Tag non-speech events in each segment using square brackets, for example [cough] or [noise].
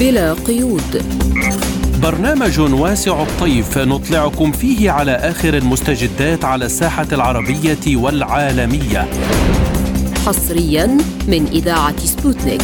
بلا قيود. برنامج واسع الطيف نطلعكم فيه على آخر المستجدات على الساحة العربية والعالمية. حصريا من إذاعة سبوتنيك.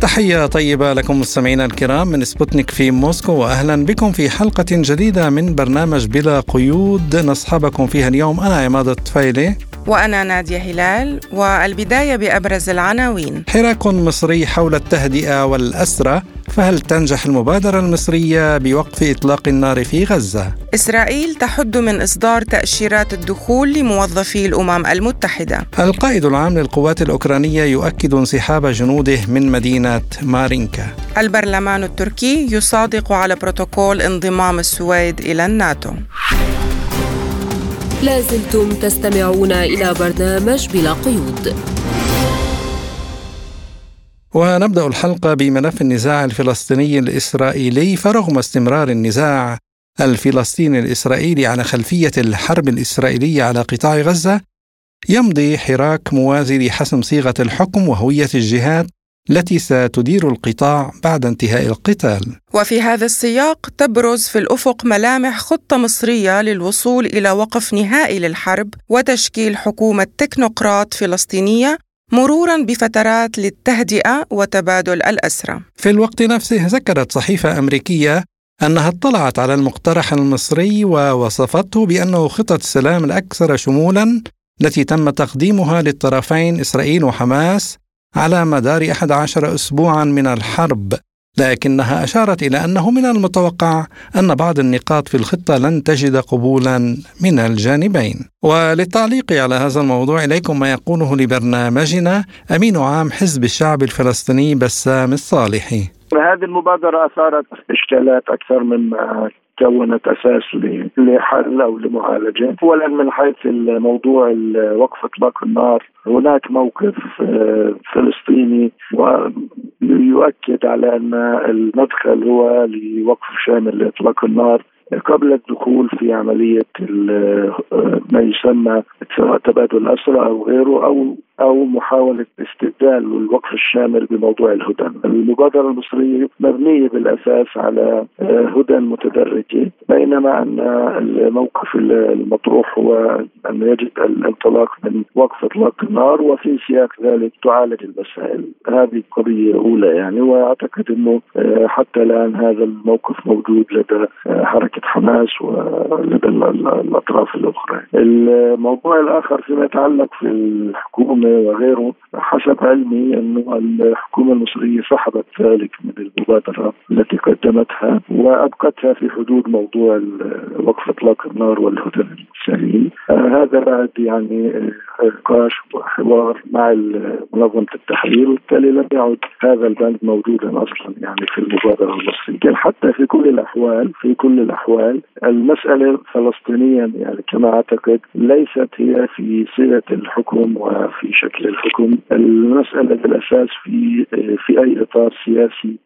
تحية طيبة لكم مستمعينا الكرام من سبوتنيك في موسكو وأهلا بكم في حلقة جديدة من برنامج بلا قيود. نصحبكم فيها اليوم أنا عماد الطفيلي. وأنا نادية هلال والبداية بأبرز العناوين. حراك مصري حول التهدئة والأسرة فهل تنجح المبادرة المصرية بوقف إطلاق النار في غزة؟ إسرائيل تحد من إصدار تأشيرات الدخول لموظفي الأمم المتحدة. القائد العام للقوات الأوكرانية يؤكد انسحاب جنوده من مدينة مارينكا. البرلمان التركي يصادق على بروتوكول انضمام السويد إلى الناتو. لازلتم تستمعون إلى برنامج بلا قيود. ونبدأ الحلقة بملف النزاع الفلسطيني الإسرائيلي فرغم استمرار النزاع الفلسطيني الإسرائيلي على خلفية الحرب الإسرائيلية على قطاع غزة يمضي حراك موازي لحسم صيغة الحكم وهوية الجهات التي ستدير القطاع بعد انتهاء القتال. وفي هذا السياق تبرز في الأفق ملامح خطة مصرية للوصول إلى وقف نهائي للحرب وتشكيل حكومة تكنوقراط فلسطينية مرورا بفترات للتهدئة وتبادل الأسرى. في الوقت نفسه ذكرت صحيفة أمريكية أنها اطلعت على المقترح المصري ووصفته بأنه خطة السلام الأكثر شمولا التي تم تقديمها للطرفين إسرائيل وحماس على مدار 11 اسبوعا من الحرب لكنها أشارت إلى أنه من المتوقع أن بعض النقاط في الخطة لن تجد قبولا من الجانبين. وللتعليق على هذا الموضوع إليكم ما يقوله لبرنامجنا أمين عام حزب الشعب الفلسطيني بسام الصالحي. هذه المبادرة أثارت إشكالات أكثر مما كونت أساس لحل أو لمعالجة، اولا من حيث الموضوع وقف اطلاق النار، هناك موقف آه، فلسطيني ويؤكد على أن المدخل هو لوقف شامل لإطلاق النار. قبل الدخول في عملية ما يسمى سواء تبادل الأسرى أو غيره أو أو محاولة استبدال الوقف الشامل بموضوع الهدن المبادرة المصرية مبنية بالأساس على هدن متدرجة بينما أن الموقف المطروح هو أن يجب الانطلاق من وقف إطلاق النار وفي سياق ذلك تعالج المسائل. هذه قضية أولى يعني وأعتقد أنه حتى الآن هذا الموقف موجود لدى حركة حركه حماس الأطراف الأخرى. الموضوع الآخر فيما يتعلق في الحكومة وغيره حسب علمي أنه الحكومة المصرية سحبت ذلك من المبادرة التي قدمتها وأبقتها في حدود موضوع وقف إطلاق النار والهدن السليم. هذا بعد يعني نقاش وحوار مع منظمة التحرير وبالتالي لم يعد هذا البند موجودا أصلا يعني في المبادرة المصرية حتى في كل الأحوال في كل الأحوال الأحوال المسألة فلسطينيا يعني كما أعتقد ليست هي في صيغة الحكم وفي شكل الحكم. المسألة بالأساس في في أي إطار سياسي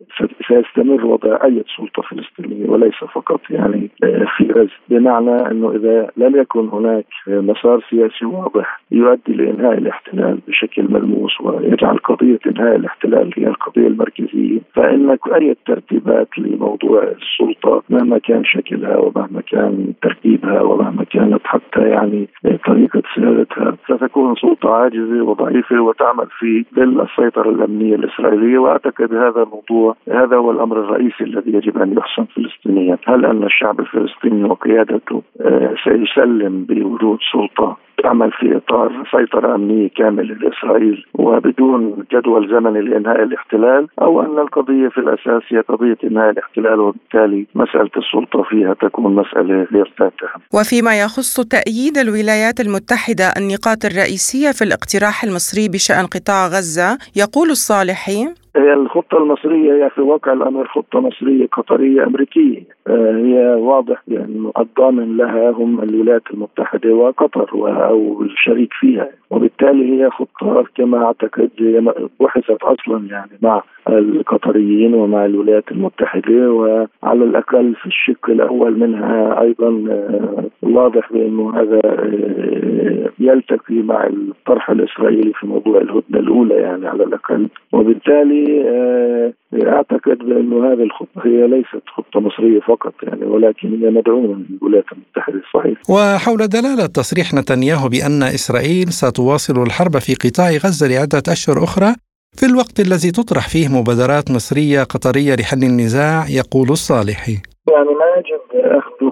سيستمر وضع أي سلطة فلسطينية وليس فقط يعني في غزة. بمعنى أنه إذا لم يكن هناك مسار سياسي واضح يؤدي لإنهاء الاحتلال بشكل ملموس ويجعل قضية إنهاء الاحتلال هي القضية المركزية. فإن أي ترتيبات لموضوع السلطة مهما كان شكل شكلها ومهما كان تركيبها ومهما كانت حتى يعني طريقة صياغتها ستكون سلطة عاجزة وضعيفة وتعمل في ظل السيطرة الأمنية الإسرائيلية. وأعتقد هذا الموضوع هذا هو الأمر الرئيسي الذي يجب أن يحسم فلسطينيا. هل أن الشعب الفلسطيني وقيادته آه، سيسلم بوجود سلطة؟ تعمل في إطار سيطرة أمنية كاملة لإسرائيل وبدون جدول زمني لإنهاء الاحتلال أو أن القضية في الأساس هي قضية إنهاء الاحتلال وبالتالي مسألة السلطة فيها تكون مسألة غير فاتحه. وفيما يخص تأييد الولايات المتحدة النقاط الرئيسية في الاقتراح المصري بشأن قطاع غزة يقول الصالحي هي الخطة المصرية هي في واقع الأمر خطة مصرية قطرية أمريكية. آه، هي واضح بأن الضامن لها هم الولايات المتحدة وقطر أو الشريك فيها. وبالتالي هي خطة كما أعتقد بحثت أصلا يعني مع القطريين ومع الولايات المتحدة وعلى الأقل في الشق الأول منها أيضا آه، واضح بأنه هذا آه، يلتقي مع الطرح الإسرائيلي في موضوع الهدنة الأولى يعني على الأقل. وبالتالي آه، أعتقد بأنه هذه الخطة هي ليست خطة مصرية فقط يعني ولكن هي مدعومة من الولايات المتحدة صحيح. وحول دلالة تصريح نتنياهو بأن إسرائيل ستواصل الحرب في قطاع غزة لعدة أشهر أخرى في الوقت الذي تطرح فيه مبادرات مصرية قطرية لحل النزاع يقول الصالحي يعني ما يجب أخذه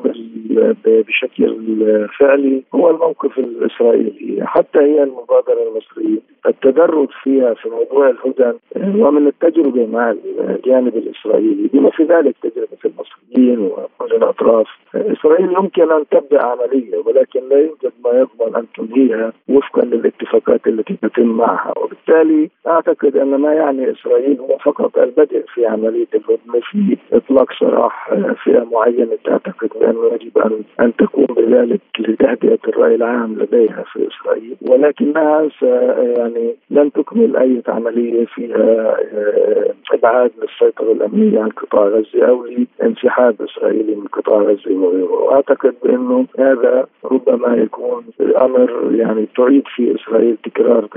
بشكل فعلي هو الموقف الإسرائيلي حتى هي المبادرة المصرية. التدرج فيها في موضوع الهدن ومن التجربة مع الجانب الإسرائيلي بما في ذلك تجربة المصريين وكل الأطراف. إسرائيل يمكن أن تبدأ عملية ولكن لا يوجد ما يضمن أن تنهيها وفقا للاتفاقات التي تتم معها. وبالتالي أعتقد أن ما يعني إسرائيل هو فقط البدء في عملية الهدنة في إطلاق سراح فئة معينة. تعتقد بأنه يجب أن أن تقوم بذلك لتهدئة الرأي العام لديها في إسرائيل. ولكنها يعني لن تكمل أي عملية فيها آه، إبعاد للسيطرة الأمنية عن قطاع غزة أو لانسحاب إسرائيلي من قطاع غزة وغيره وأعتقد بأنه هذا ربما يكون أمر يعني تعيد في إسرائيل تكرار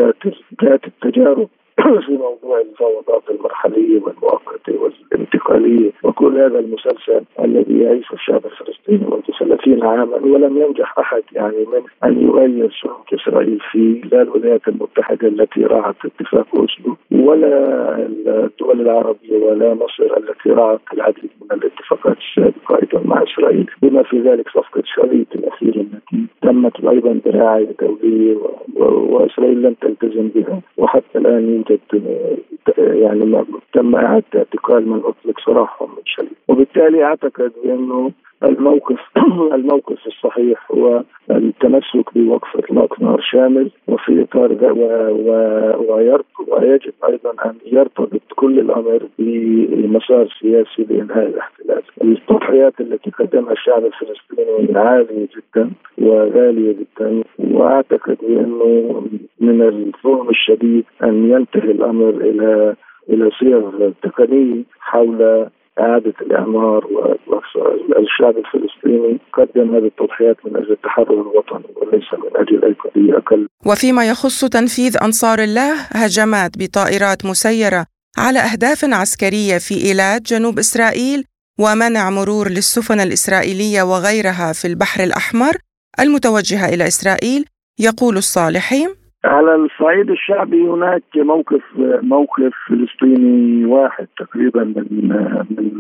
ذات التجارب. في موضوع المفاوضات المرحلية والمؤقتة والانتقالية. وكل هذا المسلسل الذي يعيشه الشعب الفلسطيني منذ 30 عاما ولم ينجح أحد يعني من أن يغير سلوك إسرائيل فيه لا الولايات المتحدة التي راعت اتفاق أوسلو ولا الدول العربية ولا مصر التي راعت العديد من الاتفاقات السابقة أيضا مع إسرائيل. بما في ذلك صفقة شريط الأخيرة التي تمت أيضا برعاية دولية وإسرائيل لم تلتزم بها. وحتى الآن يوجد يعني تم إعادة اعتقال من أطلق سراحهم من شليل وبالتالي أعتقد بأنه الموقف [clears throat] الموقف الصحيح هو التمسك بوقف إطلاق نار شامل وفي إطار ويجب أيضا أن يرتبط كل الأمر بمسار سياسي لإنهاء الاحتلال. التضحيات التي قدمها الشعب الفلسطيني عالية جدا وغالية جدا وأعتقد بأنه من الظلم الشديد أن ينتهي الأمر إلى إلى صيغ تقنية حول إعادة الإعمار والشعب الفلسطيني قدم هذه التضحيات من أجل التحرر الوطني وليس من أجل أي قضية أقل. وفيما يخص تنفيذ أنصار الله هجمات بطائرات مسيرة على أهداف عسكرية في إيلات جنوب إسرائيل ومنع مرور للسفن الإسرائيلية وغيرها في البحر الأحمر المتوجهة إلى إسرائيل يقول الصالحي على الصعيد الشعبي هناك موقف موقف فلسطيني واحد تقريبا من من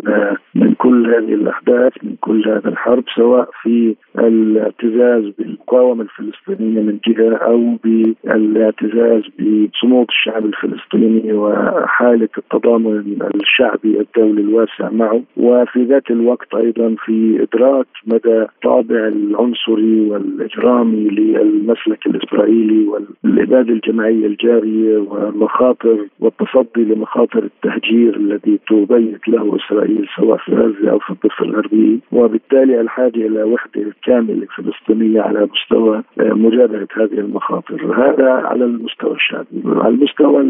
من كل هذه الأحداث من كل هذا الحرب سواء في الاعتزاز بالمقاومة الفلسطينية من جهة أو بالاعتزاز بصمود الشعب الفلسطيني وحالة التضامن الشعبي الدولي الواسع معه. وفي ذات الوقت أيضا في إدراك مدى طابع العنصري والإجرامي للمسلك الإسرائيلي وال الإبادة الجماعية الجارية ومخاطر والتصدي لمخاطر التهجير الذي تبيت له إسرائيل سواء في غزة أو في الضفة الغربية. وبالتالي الحاجة إلى وحدة كاملة فلسطينية على مستوى آه، مجابهة هذه المخاطر. هذا على المستوى الشعبي. على المستوى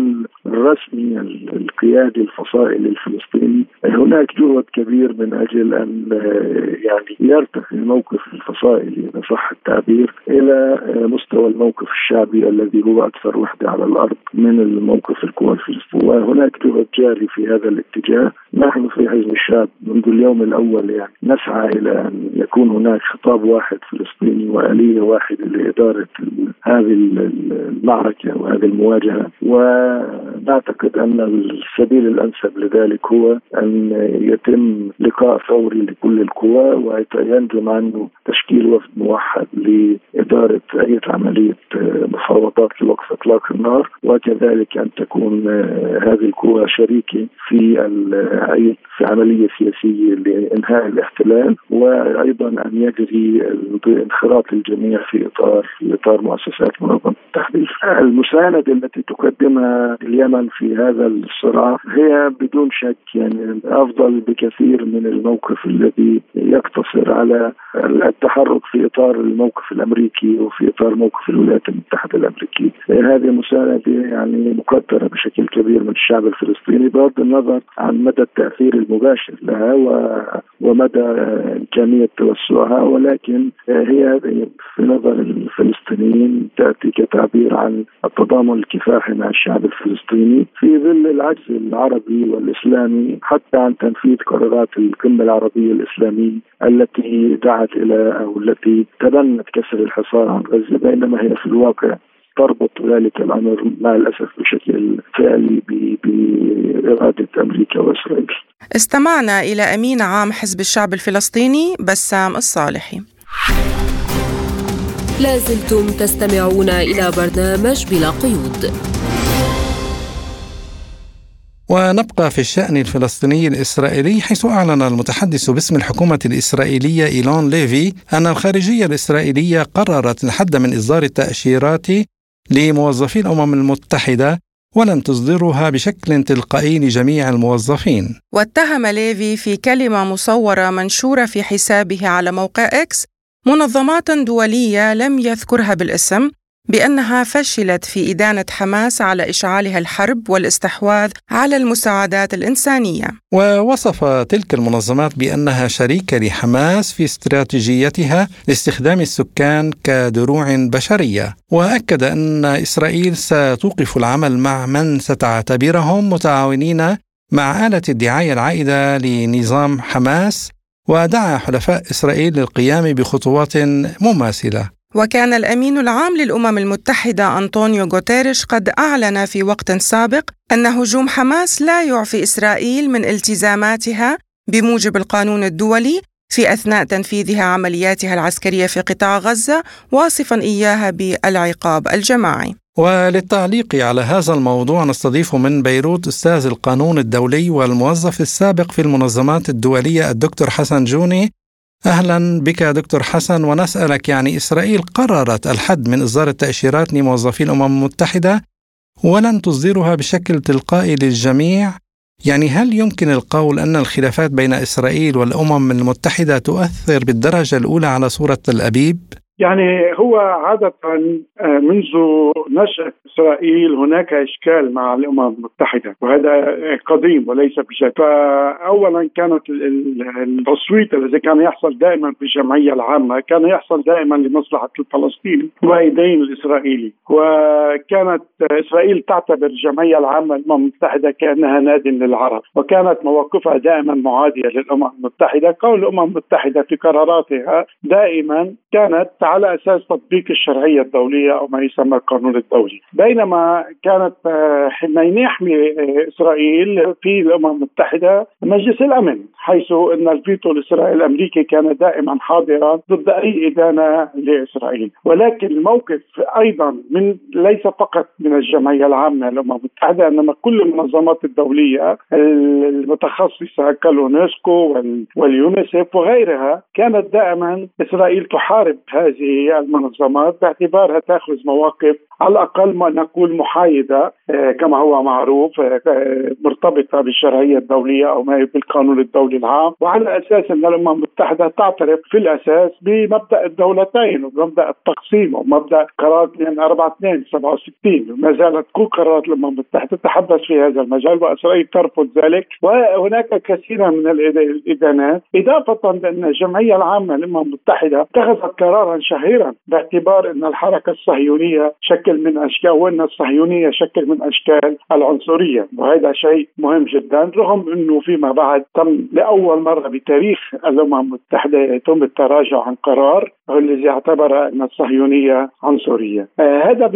الرسمي القيادي الفصائلي الفلسطيني هناك جهد كبير من أجل أن آه، يعني يرتقي الموقف الفصائلي إذا صح التعبير إلى آه، مستوى الموقف الشعبي الذي الذي هو أكثر وحدة على الأرض من الموقف الفلسطينيه وهناك جهد جاري في هذا الاتجاه. نحن في حزب الشاب منذ اليوم الأول يعني نسعى إلى أن يكون هناك خطاب واحد فلسطيني وآلية واحدة لإدارة هذه المعركة وهذه المواجهة. ونعتقد أن السبيل الأنسب لذلك هو أن يتم لقاء فوري لكل القوى وينجم عنه تشكيل وفد موحد لإدارة أي عملية مفاوضات لوقف إطلاق النار وكذلك أن تكون آه، هذه القوى شريكة في في عملية سياسية لإنهاء الاحتلال وأيضا أن يجري انخراط الجميع في إطار في إطار مؤسسات منظمة التحرير. المساندة التي تقدمها اليمن في هذا الصراع هي بدون شك يعني أفضل بكثير من الموقف الذي يقتصر على التحرك في إطار الموقف الأمريكي وفي إطار موقف الولايات المتحدة الامريكيه هذه مسانده يعني مقدره بشكل كبير من الشعب الفلسطيني بغض النظر عن مدى التأثير المباشر لها ومدى إمكانية توسعها ولكن هي في نظر الفلسطينيين تأتي كتعبير عن التضامن الكفاحي مع الشعب الفلسطيني. في ظل العجز العربي والإسلامي حتى عن تنفيذ قرارات القمة العربية الإسلامية التي دعت إلى أو التي تبنت كسر الحصار عن غزة بينما هي في الواقع تربط ذلك الأمر مع الأسف بشكل فعلي بإرادة أمريكا وإسرائيل. استمعنا إلى أمين عام حزب الشعب الفلسطيني بسام الصالحي. لازلتم تستمعون إلى برنامج بلا قيود. ونبقى في الشأن الفلسطيني الإسرائيلي حيث أعلن المتحدث باسم الحكومة الإسرائيلية إيلون ليفي أن الخارجية الإسرائيلية قررت الحد من إصدار التأشيرات لموظفي الامم المتحدة ولن تصدرها بشكل تلقائي لجميع الموظفين. واتهم ليفي في كلمة مصورة منشورة في حسابه على موقع إكس منظمات دولية لم يذكرها بالاسم بأنها فشلت في إدانة حماس على إشعالها الحرب والاستحواذ على المساعدات الإنسانية. ووصف تلك المنظمات بأنها شريكة لحماس في استراتيجيتها لاستخدام السكان كدروع بشرية، وأكد أن إسرائيل ستوقف العمل مع من ستعتبرهم متعاونين مع آلة الدعاية العائدة لنظام حماس ودعا حلفاء إسرائيل للقيام بخطوات مماثلة وكان الأمين العام للأمم المتحدة أنطونيو غوتيريش قد أعلن في وقت سابق أن هجوم حماس لا يعفي إسرائيل من التزاماتها بموجب القانون الدولي في أثناء تنفيذها عملياتها العسكرية في قطاع غزة واصفا إياها بالعقاب الجماعي. وللتعليق على هذا الموضوع نستضيف من بيروت أستاذ القانون الدولي والموظف السابق في المنظمات الدولية الدكتور حسن جوني أهلا بك دكتور حسن ونسألك يعني إسرائيل قررت الحد من إصدار التأشيرات لموظفي الامم المتحده ولن تصدرها بشكل تلقائي للجميع. يعني هل يمكن القول أن الخلافات بين إسرائيل والأمم المتحدة تؤثر بالدرجة الأولى على صورة الأبيب؟ يعني هو عادة آه، منذ نشأة إسرائيل هناك إشكال مع الأمم المتحدة وهذا قديم وليس بشكل فأولا كانت التصويت الذي كان يحصل دائما في الجمعية العامة كان يحصل دائما لمصلحة الفلسطيني ويدين الإسرائيلي. وكانت إسرائيل تعتبر الجمعية العامة للأمم المتحدة كأنها ناد للعرب وكانت مواقفها دائما معادية للأمم المتحدة. قول الأمم المتحدة في قراراتها دائما كانت على أساس تطبيق الشرعية الدولية أو ما يسمى القانون الدولي، بينما كانت آه، حين يحمي آه، إسرائيل في الأمم المتحدة مجلس الأمن حيث أن الفيتو الإسرائيلي الأمريكي كان دائما حاضرا ضد أي إدانة لإسرائيل، ولكن الموقف أيضا من ليس فقط من الجمعية العامة للأمم المتحدة إنما كل المنظمات الدولية المتخصصة كاليونسكو واليونيسف وغيرها كانت دائما إسرائيل تحارب هذه هذه المنظمات باعتبارها تأخذ مواقف على الأقل ما نقول محايدة آه، كما هو معروف آه، آه، مرتبطة بالشرعية الدولية أو ما بالقانون الدولي العام. وعلى أساس أن الأمم المتحدة تعترف في الأساس بمبدأ الدولتين ومبدأ التقسيم ومبدأ قرار 242 67 وما زالت كل قرارات الأمم المتحدة تتحدث في هذا المجال واسرائيل ترفض ذلك. وهناك كثير من الإدانات. إضافة لأن الجمعية العامة للأمم المتحدة اتخذت قرارا شهيرا باعتبار أن الحركة الصهيونية شكل من أشكال وإن الصهيونية شكل من أشكال العنصرية وهذا شيء مهم جدا رغم إنه فيما بعد تم لأول مرة بتاريخ الأمم المتحدة يتم التراجع عن قرار الذي اعتبر أن الصهيونية عنصرية. آه هذا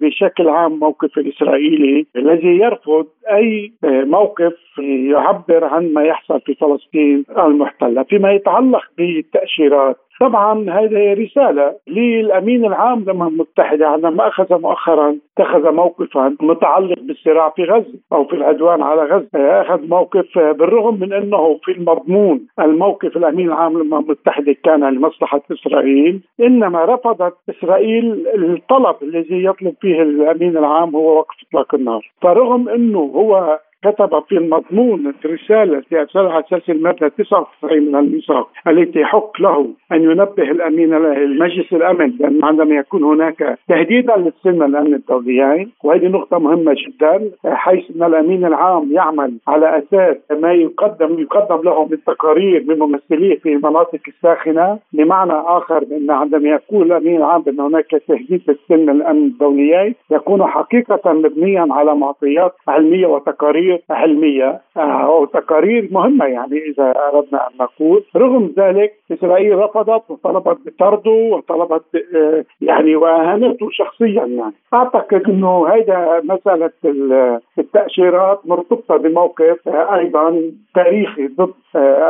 بشكل عام موقف الإسرائيلي الذي يرفض أي آه موقف يعبر عن ما يحصل في فلسطين المحتلة، فيما يتعلق بالتاشيرات طبعا هذه رسالة للأمين العام للأمم المتحدة عندما أخذ مؤخرا اتخذ موقفا متعلق بالصراع في غزة أو في العدوان على غزة. أخذ موقف بالرغم من أنه في المضمون الموقف الأمين العام للأمم المتحدة كان لمصلحة إسرائيل إنما رفضت إسرائيل الطلب الذي يطلب فيه الأمين العام هو وقف إطلاق النار. فرغم أنه هو كتب في المضمون التي أرسلها على أساس المادة 99 من الميثاق التي يحق له أن ينبه الأمين المجلس الأمن بأن عندما يكون هناك تهديدا للسلم الأمن الدوليين وهذه نقطة مهمة جدا حيث أن الأمين العام يعمل على أساس ما يقدم يقدم له من تقارير من ممثليه في المناطق الساخنة بمعنى آخر بأن عندما يقول الأمين العام بأن هناك تهديد للسلم الأمن الدوليين يكون حقيقة مبنيا على معطيات علمية وتقارير علمية آه، أو تقارير مهمة يعني إذا أردنا أن نقول. رغم ذلك إسرائيل رفضت وطلبت بطرده وطلبت آه، يعني وأهانته شخصيا يعني. أعتقد إنه هذا مسألة التأشيرات مرتبطة بموقف آه، أيضا تاريخي ضد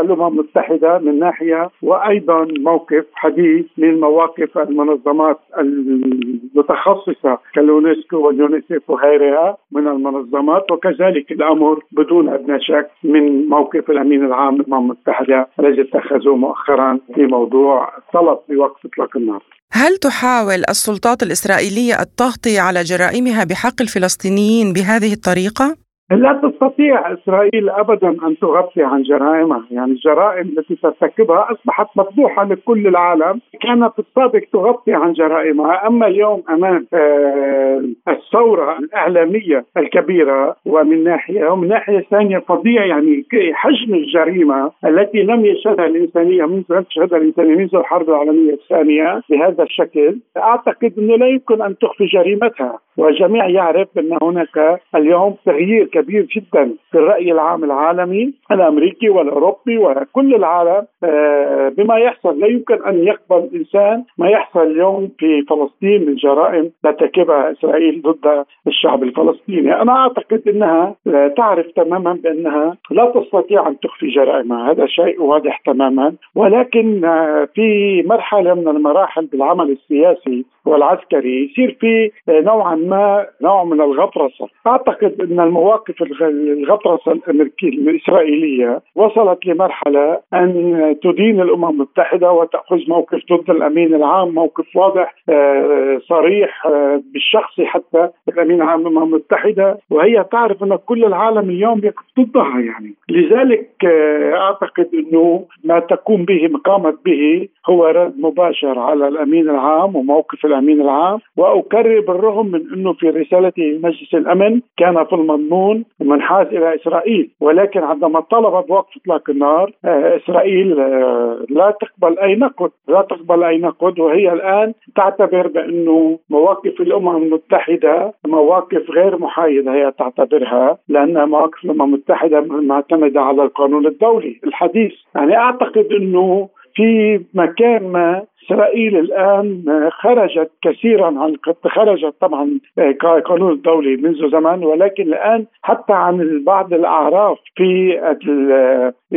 الأمم المتحدة من ناحية وأيضا موقف حديث من مواقف المنظمات المتخصصة كاليونسكو واليونيسيف وغيرها من المنظمات وكذلك الامر بدون أدنى شك من موقف الأمين العام للامم المتحدة الذي اتخذه مؤخرا في موضوع طلب بوقف إطلاق النار. هل تحاول السلطات الإسرائيلية التغطية على جرائمها بحق الفلسطينيين بهذه الطريقة؟ لا تستطيع إسرائيل ابدا أن تغطي عن جرائمها، يعني الجرائم التي ترتكبها أصبحت مفضوحه لكل العالم، كانت في السابق تغطي عن جرائمها، أما اليوم أمام آه الثورة الإعلامية الكبيرة ومن ناحية ومن ناحية ثانية فظيع يعني حجم الجريمة التي لم يشهدها الإنسانية منذ لم تشهدها الإنسانية منذ الحرب العالمية الثانية بهذا الشكل، أعتقد إنه لا يمكن أن تخفي جريمتها، والجميع يعرف أن هناك اليوم تغيير كبير جدا في الرأي العام العالمي الأمريكي والأوروبي وكل العالم. آه، بما يحصل لا يمكن أن يقبل الانسان ما يحصل اليوم في فلسطين من جرائم ترتكبها إسرائيل ضد الشعب الفلسطيني، أنا أعتقد إنها آه، تعرف تماما بأنها لا تستطيع أن تخفي جرائمها، هذا شيء واضح تماما، ولكن آه، في مرحلة من المراحل بالعمل السياسي والعسكري يصير في نوعا ما نوع من الغطرسة، أعتقد أن المواقف مواقف الغطرسة الأمريكية الإسرائيلية وصلت لمرحلة أن تدين الأمم المتحدة وتأخذ موقف ضد الأمين العام موقف واضح آه، صريح آه، بالشخصي حتى الأمين العام للأمم المتحدة. وهي تعرف أن كل العالم اليوم يقف ضدها يعني. لذلك آه، أعتقد أنه ما تقوم به قامت به هو رد مباشر على الأمين العام وموقف الأمين العام. وأكرر بالرغم من إنه في رسالته لمجلس الأمن كان في المضمون منحاز إلى إسرائيل ولكن عندما طلب بوقف إطلاق النار آه، إسرائيل آه، لا تقبل أي نقد لا تقبل أي نقد وهي الآن تعتبر بأنه مواقف الأمم المتحدة مواقف غير محايدة هي تعتبرها لأنها مواقف الأمم المتحدة معتمدة على القانون الدولي الحديث. يعني أعتقد إنه في مكان ما إسرائيل الآن خرجت كثيرا عن خرجت طبعا القانون الدولي منذ زمان ولكن الآن حتى عن بعض الأعراف في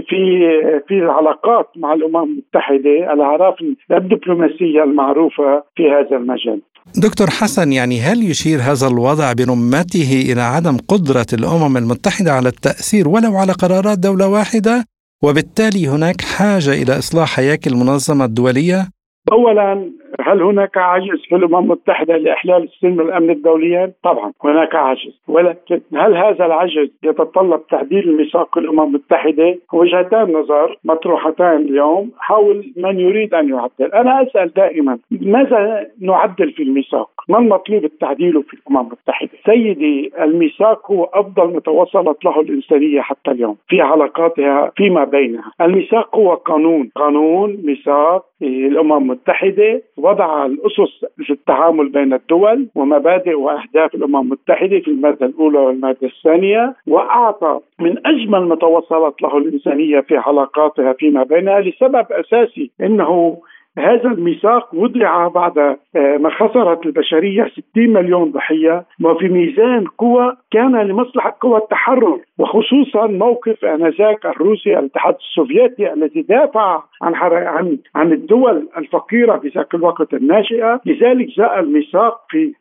في في العلاقات مع الأمم المتحدة الأعراف الدبلوماسية المعروفة في هذا المجال. دكتور حسن يعني هل يشير هذا الوضع برمته إلى عدم قدرة الأمم المتحدة على التأثير ولو على قرارات دولة واحدة؟ وبالتالي هناك حاجة إلى إصلاح هياكل المنظمة الدولية اولا هل هناك عجز في الأمم المتحدة لإحلال السلم الأمن الدوليا؟ طبعا هناك عجز، ولكن هل هذا العجز يتطلب تعديل ميثاق الأمم المتحدة؟ وجهتان نظر مطروحتان اليوم، حول من يريد أن يعدل، أنا أسأل دائما ماذا نعدل في الميثاق؟ ما المطلوب التعديل في الأمم المتحدة؟ سيدي الميثاق هو أفضل ما توصلت له الإنسانية حتى اليوم في علاقاتها فيما بينها، الميثاق هو قانون، قانون ميثاق الأمم المتحدة وضع الأسس في التعامل بين الدول ومبادئ وأهداف الأمم المتحدة في المادة الأولى والمادة الثانية وأعطى من أجمل ما توصلت له الإنسانية في علاقاتها فيما بينها لسبب أساسي إنه هذا الميثاق وضع بعد آه، ما خسرت البشرية 60 مليون ضحية وفي ميزان قوى كان لمصلحة قوى التحرر وخصوصا موقف آنذاك الروسي الاتحاد السوفيتي الذي دافع عن عن عن الدول الفقيرة في ذاك الوقت الناشئة. لذلك جاء الميثاق في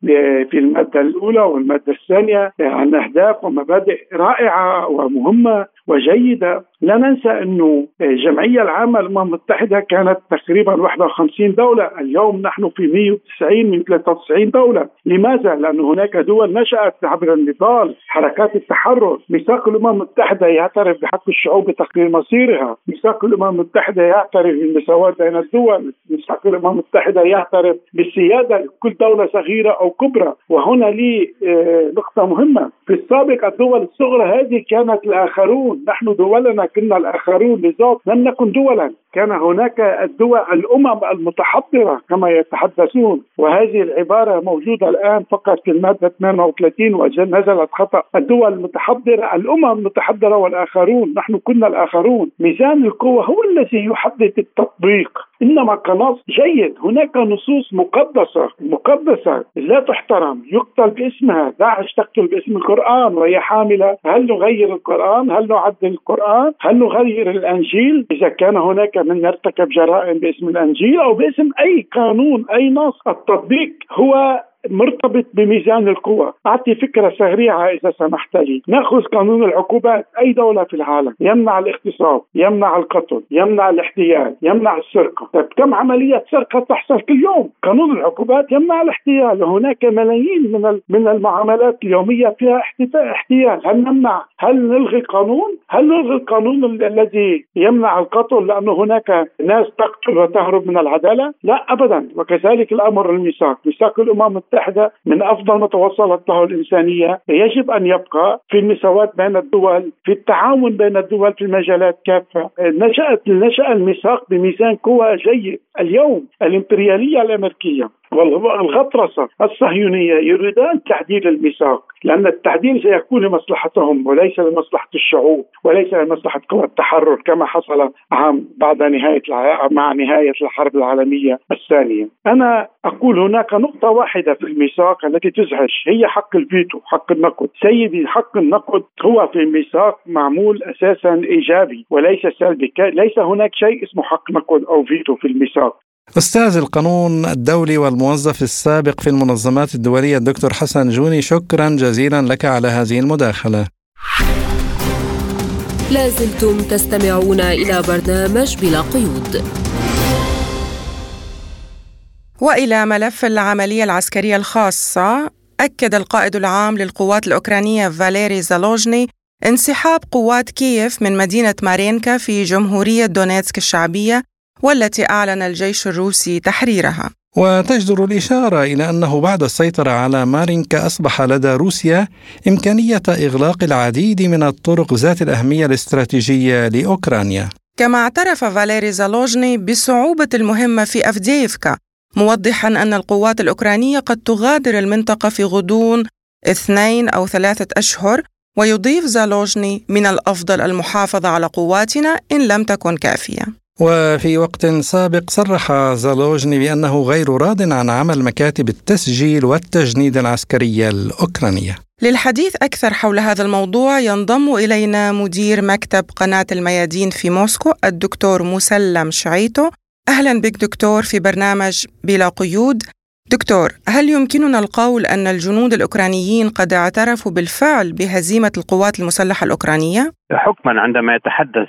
في المادة الأولى والمادة الثانية عن أهداف ومبادئ رائعة ومهمة وجيدة. لا ننسى أنه الجمعيه العامه للامم المتحدة كانت تقريبا 51 دولة، اليوم نحن في 190 من 93 دولة، لماذا؟ لأن هناك دول نشأت عبر النضال، حركات التحرر، ميثاق الأمم المتحدة يعترف بحق الشعوب بتقرير مصيرها، ميثاق الأمم المتحدة يعترف بالمساواة بين الدول، ميثاق الأمم المتحدة يعترف بالسيادة لكل دولة صغيرة أو كبرى، وهنا لي آه، نقطة مهمة، في السابق الدول الصغرى هذه كانت الآخرون، نحن دولنا كنا الآخرون. بالذات لم نكن دولا. كان هناك الدول الأمم المتحضرة كما يتحدثون وهذه العبارة موجودة الآن فقط في المادة 38 ونزلت خطأ. الدول المتحضرة الأمم المتحضرة والآخرون نحن كنا الآخرون. ميزان القوة هو الذي يحدد التطبيق. إنما كنص جيد. هناك نصوص مقدسة مقدسة. لا تحترم. يقتل باسمها. داعش تقتل باسم القرآن. وهي حاملة. هل نغير القرآن؟ هل نعدل القرآن؟ هل نغير الإنجيل؟ إذا كان هناك من يرتكب جرائم باسم الإنجيل أو باسم أي قانون أي نص. التطبيق هو مرتبط بميزان القوى. أعطي فكرة سريعة إذا سمحت لي. نأخذ قانون العقوبات أي دولة في العالم. يمنع الاغتصاب يمنع القتل يمنع الاحتيال يمنع السرقة. طيب كم عملية سرقة تحصل كل يوم؟ قانون العقوبات يمنع الاحتيال. وهناك ملايين من من المعاملات اليومية فيها احتيال. هل نمنع؟ هل نلغي قانون؟ هل نلغي القانون الذي يمنع القتل لأنه هناك ناس تقتل وتهرب من العدالة؟ لا أبدا. وكذلك الأمر الميثاق. ميثاق الأمم المتحدة من أفضل ما توصلت له الإنسانية. يجب أن يبقى في المساواة بين الدول في التعاون بين الدول في المجالات كافة. نشأت نشأ الميثاق بميزان قوى جيد. اليوم الإمبريالية الأمريكية والغطرسة الصهيونية يريدان تعديل الميثاق لأن التعديل سيكون لمصلحتهم وليس لمصلحة الشعوب وليس لمصلحة قوى التحرر كما حصل عام بعد نهاية مع نهاية الحرب العالمية الثانية. أنا أقول هناك نقطة واحدة في الميثاق التي تزعج هي حق الفيتو حق النقض. سيدي حق النقض هو في الميثاق معمول أساسا إيجابي وليس سلبي. ليس هناك شيء اسمه حق نقض أو فيتو في الميثاق. أستاذ القانون الدولي والموظف السابق في المنظمات الدولية الدكتور حسن جوني شكرا جزيلا لك على هذه المداخلة. لازلتم تستمعون إلى برنامج بلا قيود. وإلى ملف العملية العسكرية الخاصة أكد القائد العام للقوات الأوكرانية فاليري زالوجني انسحاب قوات كييف من مدينة مارينكا في جمهورية دونيتسك الشعبية والتي أعلن الجيش الروسي تحريرها. وتجدر الإشارة إلى أنه بعد السيطرة على مارينكا أصبح لدى روسيا إمكانية إغلاق العديد من الطرق ذات الأهمية الاستراتيجية لأوكرانيا. كما اعترف فاليري زالوجني بصعوبة المهمة في أفديفكا موضحا أن القوات الأوكرانية قد تغادر المنطقة في غضون اثنين أو ثلاثة أشهر ويضيف زالوجني من الأفضل المحافظة على قواتنا إن لم تكن كافية. وفي وقت سابق صرح زالوجني بأنه غير راض عن عمل مكاتب التسجيل والتجنيد العسكرية الأوكرانية. للحديث أكثر حول هذا الموضوع ينضم إلينا مدير مكتب قناة الميادين في موسكو الدكتور مسلم شعيتو. أهلا بك دكتور في برنامج بلا قيود. دكتور هل يمكننا القول أن الجنود الأوكرانيين قد اعترفوا بالفعل بهزيمة القوات المسلحة الأوكرانية؟ حكما عندما يتحدث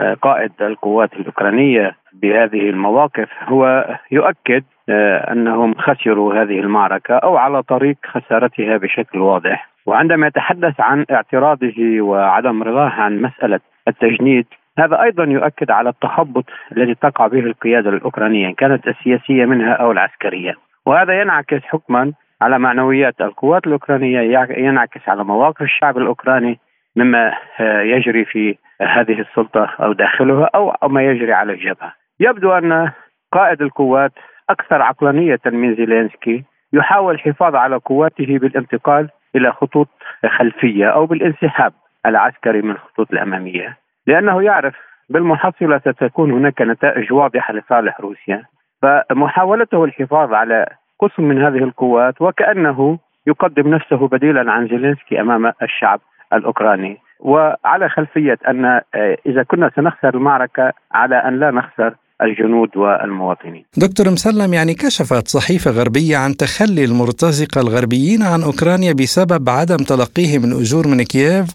قائد القوات الأوكرانية بهذه المواقف هو يؤكد آه، أنهم خسروا هذه المعركة أو على طريق خسارتها بشكل واضح. وعندما يتحدث عن اعتراضه وعدم رضاه عن مسألة التجنيد هذا أيضا يؤكد على التخبط الذي تقع به القيادة الأوكرانية كانت السياسية منها أو العسكرية. وهذا ينعكس حكما على معنويات القوات الأوكرانية ينعكس على مواقف الشعب الأوكراني مما آه، يجري في هذه السلطة أو داخلها أو ما يجري على الجبهه. يبدو أن قائد القوات أكثر عقلانية من زيلينسكي يحاول الحفاظ على قواته بالانتقال إلى خطوط خلفية أو بالانسحاب العسكري من الخطوط الأمامية، لأنه يعرف بالمحصلة ستكون هناك نتائج واضحة لصالح روسيا فمحاولته الحفاظ على قسم من هذه القوات وكأنه يقدم نفسه بديلا عن زيلينسكي أمام الشعب الأوكراني وعلى خلفية أن إذا كنا سنخسر المعركة على أن لا نخسر الجنود والمواطنين. دكتور مسلم يعني كشفت صحيفة غربية عن تخلي المرتزقة الغربيين عن أوكرانيا بسبب عدم تلقيهم الاجور من كييف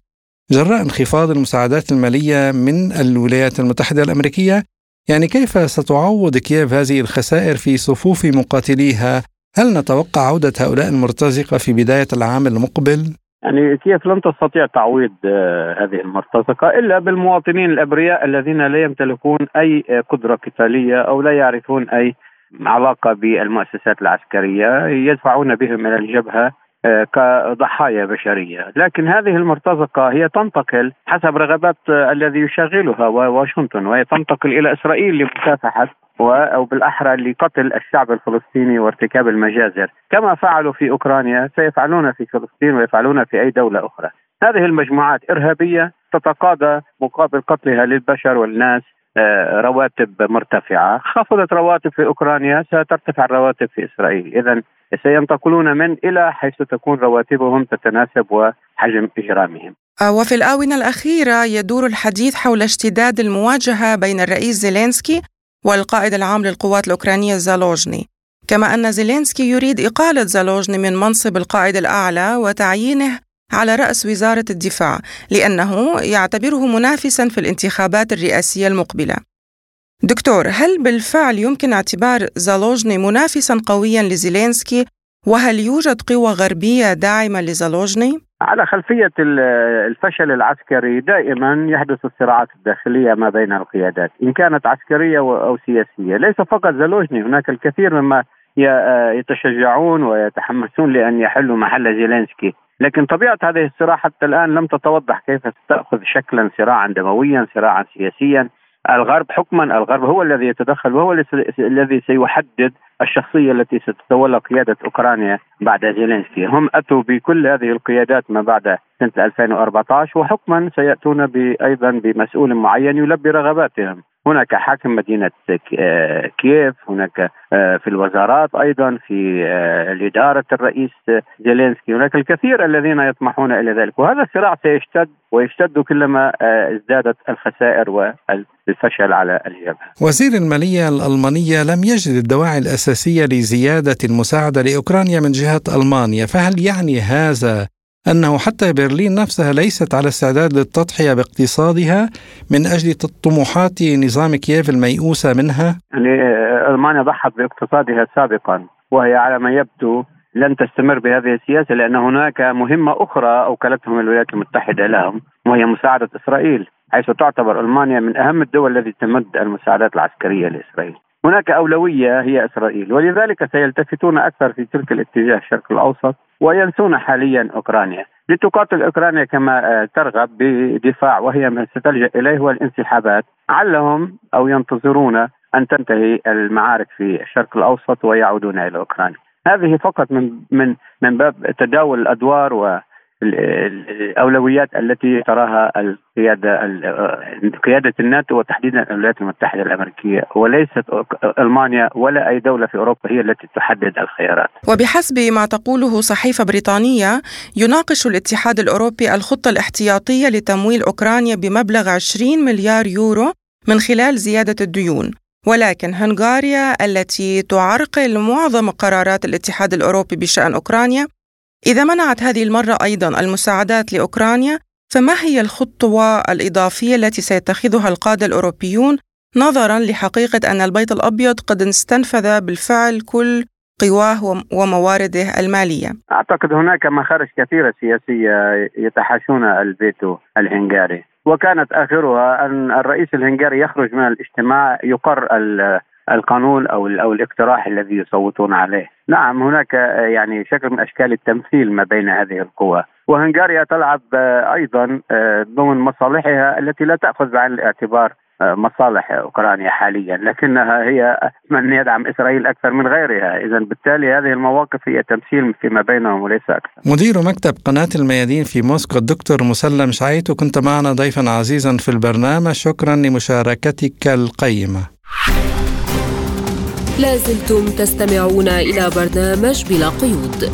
جراء انخفاض المساعدات المالية من الولايات المتحدة الأمريكية يعني كيف ستعوض كييف هذه الخسائر في صفوف مقاتليها؟ هل نتوقع عودة هؤلاء المرتزقة في بداية العام المقبل؟ يعني كيف لن تستطيع تعويض آه، هذه المرتزقة إلا بالمواطنين الأبرياء الذين لا يمتلكون أي آه، قدرة قتالية أو لا يعرفون أي علاقة بالمؤسسات العسكرية يدفعون بهم إلى الجبهة آه، كضحايا بشرية، لكن هذه المرتزقة هي تنتقل حسب رغبات الذي يشغلها واشنطن وهي تنتقل إلى إسرائيل لمكافحة أو بالأحرى لقتل الشعب الفلسطيني وارتكاب المجازر، كما فعلوا في أوكرانيا سيفعلون في فلسطين ويفعلون في أي دولة أخرى. هذه المجموعات إرهابية تتقاضى مقابل قتلها للبشر والناس آه، رواتب مرتفعة، خفضت رواتب في أوكرانيا سترتفع الرواتب في إسرائيل، اذا سينتقلون من إلى حيث تكون رواتبهم تتناسب وحجم إجرامهم. آه، وفي الآونة الأخيرة يدور الحديث حول اشتداد المواجهة بين الرئيس زيلينسكي والقائد العام للقوات الأوكرانية زالوجني. كما أن زيلينسكي يريد إقالة زالوجني من منصب القائد الأعلى وتعيينه على رأس وزارة الدفاع لأنه يعتبره منافسا في الانتخابات الرئاسية المقبلة. دكتور هل بالفعل يمكن اعتبار زالوجني منافسا قويا لزيلينسكي؟ وهل يوجد قوى غربية داعمة لزالوجني؟ على خلفية الفشل العسكري دائما يحدث الصراعات الداخلية ما بين القيادات إن كانت عسكرية أو سياسية. ليس فقط زالوجني هناك الكثير مما يتشجعون ويتحمسون لأن يحلوا محل زيلينسكي. لكن طبيعة هذه الصراع حتى الآن لم تتوضح كيف ستأخذ شكلا صراعا دمويا صراعا سياسيا. الغرب حكما الغرب هو الذي يتدخل وهو الذي سيحدد الشخصية التي ستتولى قيادة أوكرانيا بعد زيلينسكي. هم أتوا بكل هذه القيادات ما بعد سنة 2014 وحكما سيأتون أيضا بمسؤول معين يلبي رغباتهم. هناك حاكم مدينة آه، كييف هناك آه، في الوزارات أيضا في آه، إدارة الرئيس زيلينسكي. هناك الكثير الذين يطمحون إلى ذلك. وهذا الصراع سيشتد ويشتد كلما ازدادت الخسائر والفشل على الجبهة. وزير المالية الألمانية لم يجد الدواعي الأساسية لزيادة المساعدة لأوكرانيا من جهة ألمانيا. فهل يعني هذا أنه حتى برلين نفسها ليست على استعداد للتضحية باقتصادها من أجل طموحات نظام كييف الميؤوسة منها؟ يعني آه، ألمانيا ضحت باقتصادها سابقا وهي على ما يبدو لن تستمر بهذه السياسة لأن هناك مهمة أخرى أوكلتهم الولايات المتحدة لهم وهي مساعدة إسرائيل حيث تعتبر ألمانيا من أهم الدول التي تمد المساعدات العسكرية لإسرائيل هناك أولوية هي إسرائيل ولذلك سيلتفتون أكثر في تلك الاتجاه الشرق الأوسط وينسون حاليا أوكرانيا. لتقاتل أوكرانيا كما آه، ترغب بدفاع وهي ما ستلجأ إليه هو الانسحابات علهم أو ينتظرون أن تنتهي المعارك في الشرق الأوسط ويعودون إلى أوكرانيا. هذه فقط من من من باب تداول الأدوار و الأولويات التي تراها القيادة قيادة الناتو وتحديدا الولايات المتحدة الأمريكية وليست ألمانيا ولا أي دولة في أوروبا هي التي تحدد الخيارات. وبحسب ما تقوله صحيفة بريطانية يناقش الاتحاد الأوروبي الخطة الاحتياطية لتمويل أوكرانيا بمبلغ 20 مليار يورو من خلال زيادة الديون. ولكن هنغاريا التي تعرقل معظم قرارات الاتحاد الأوروبي بشأن أوكرانيا إذا منعت هذه المرة أيضا المساعدات لأوكرانيا فما هي الخطوة الإضافية التي سيتخذها القادة الأوروبيون نظرا لحقيقة أن البيت الأبيض قد استنفذ بالفعل كل قواه وموارده المالية أعتقد هناك مخارج كثيرة سياسية يتحاشون الفيتو الهنغاري وكانت آخرها أن الرئيس الهنغاري يخرج من الاجتماع يقر القانون أو الاقتراح الذي يصوتون عليه. نعم هناك يعني شكل من أشكال التمثيل ما بين هذه القوى، وهنغاريا تلعب أيضا ضمن مصالحها التي لا تأخذ بعين الاعتبار مصالح أوكرانيا حاليا لكنها هي من يدعم إسرائيل أكثر من غيرها. اذا بالتالي هذه المواقف هي تمثيل فيما بينهم وليس أكثر. مدير مكتب قناة الميادين في موسكو الدكتور مسلم شعيت وكنت معنا ضيفا عزيزا في البرنامج. شكرا لمشاركتك القيمة. لازلتم تستمعون إلى برنامج بلا قيود.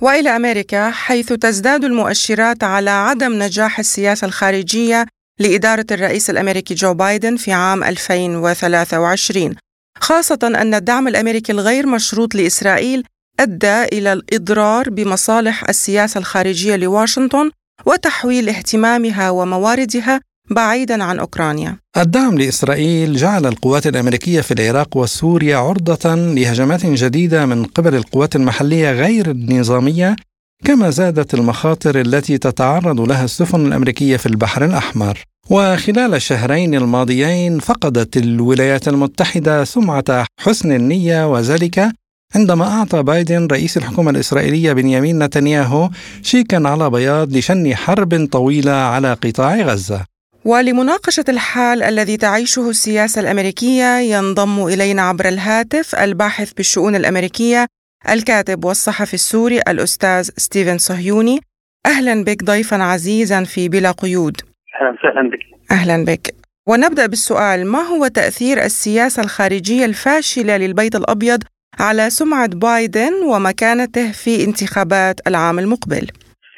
وإلى أمريكا حيث تزداد المؤشرات على عدم نجاح السياسة الخارجية لإدارة الرئيس الأمريكي جو بايدن في عام 2023 خاصة أن الدعم الأمريكي الغير مشروط لإسرائيل أدى إلى الإضرار بمصالح السياسة الخارجية لواشنطن وتحويل اهتمامها ومواردها بعيدا عن أوكرانيا. الدعم لإسرائيل جعل القوات الأمريكية في العراق وسوريا عرضة لهجمات جديدة من قبل القوات المحلية غير النظامية كما زادت المخاطر التي تتعرض لها السفن الأمريكية في البحر الأحمر. وخلال الشهرين الماضيين فقدت الولايات المتحدة سمعة حسن النية وذلك عندما أعطى بايدن رئيس الحكومة الإسرائيلية بنيامين نتنياهو شيكا على بياض لشن حرب طويلة على قطاع غزة ولمناقشة الحال الذي تعيشه السياسة الأمريكية ينضم إلينا عبر الهاتف الباحث بالشؤون الأمريكية الكاتب والصحفي السوري الأستاذ ستيفن صهيوني. أهلا بك ضيفا عزيزا في بلا قيود. أهلا وسهلا بك. أهلا بك. ونبدأ بالسؤال ما هو تأثير السياسة الخارجية الفاشلة للبيت الأبيض على سمعة بايدن ومكانته في انتخابات العام المقبل؟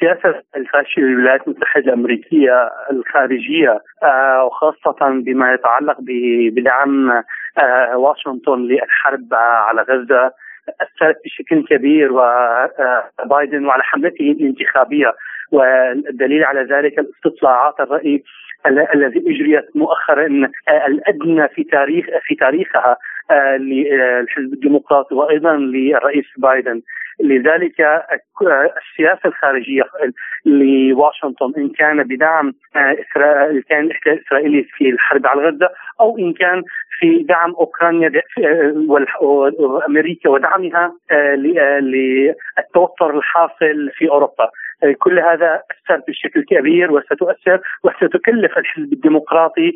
السياسة الفاشلة للولايات المتحدة الأمريكية الخارجية آه، وخاصة بما يتعلق بدعم آه، واشنطن للحرب على غزة أثرت بشكل كبير وبايدن آه، وعلى حملته الانتخابية. والدليل على ذلك الاستطلاعات الرأي الذي أجريت مؤخرا الأدنى في تاريخ في تاريخها. للحزب الديمقراطي وأيضا للرئيس بايدن. لذلك السياسة الخارجية لواشنطن إن كان بدعم اسرائيل كان الاسرائيلي في الحرب على غزة أو إن كان في دعم أوكرانيا وأمريكا ودعمها للتوتر الحاصل في أوروبا. كل هذا أثر بشكل كبير وستؤثر وستكلف الحزب الديمقراطي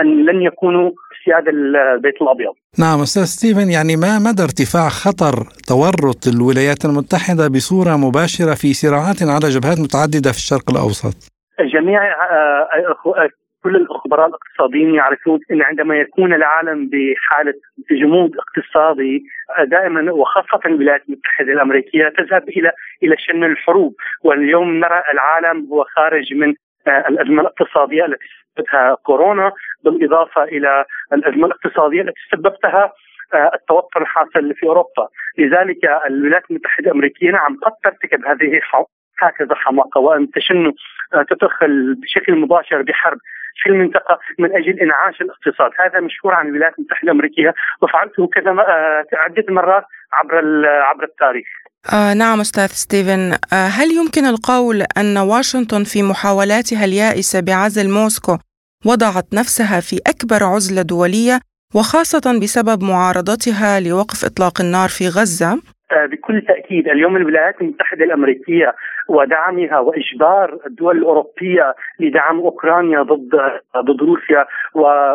أن لن يكونوا سياده البيت الأبيض. نعم أستاذ ستيفن يعني ما مدى ارتفاع خطر تورط الولايات المتحدة بصورة مباشرة في صراعات على جبهات متعددة في الشرق الأوسط؟ جميع آه، آه، كل الخبراء الاقتصاديين يعرفون إن عندما يكون العالم بحالة جمود اقتصادي دائما وخاصة الولايات المتحدة الأمريكية تذهب إلى إلى شن الحروب واليوم نرى العالم هو خارج من آه، الأزمة الاقتصادية التي سببتها كورونا بالإضافة إلى الأزمة الاقتصادية التي سببتها آه، التوتر الحاصل في أوروبا، لذلك الولايات المتحدة الامريكيه نعم قد ترتكب هذه هكذا حماقة وأن تشن آه، تدخل بشكل مباشر بحرب في المنطقة من أجل إنعاش الاقتصاد، هذا مشهور عن الولايات المتحدة الأمريكية وفعلته كذا آه، عدة مرات عبر عبر التاريخ. آه نعم أستاذ ستيفن آه هل يمكن القول أن واشنطن في محاولاتها اليائسة بعزل موسكو وضعت نفسها في أكبر عزلة دولية وخاصة بسبب معارضتها لوقف إطلاق النار في غزة؟ آه، بكل تأكيد اليوم الولايات المتحدة الأمريكية ودعمها وإجبار الدول الأوروبية لدعم أوكرانيا ضد ضد روسيا.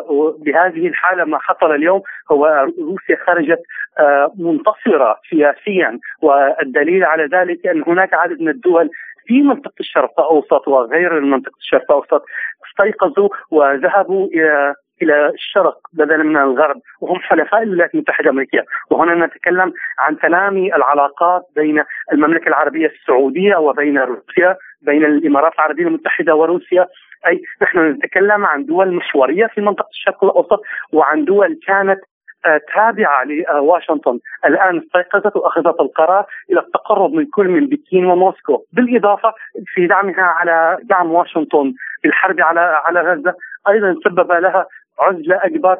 وبهذه الحالة ما حصل اليوم هو روسيا خرجت آه، منتصرة سياسيا. والدليل على ذلك أن هناك عدد من الدول في منطقة الشرق الأوسط وغير منطقه الشرق الأوسط استيقظوا وذهبوا إلى إلى الشرق بدلا من الغرب وهم حلفاء الولايات المتحدة الأمريكية. وهنا نتكلم عن تنامي العلاقات بين المملكة العربية السعودية وبين روسيا بين الإمارات العربية المتحدة وروسيا. أي نحن نتكلم عن دول محوريه في منطقة الشرق الأوسط وعن دول كانت آه، تابعة لواشنطن. الآن استيقظت وأخذت القرار إلى التقرب من كل من بكين وموسكو. بالإضافة في دعمها على دعم واشنطن بالحرب على على غزة أيضا سبب لها عزله أكبر.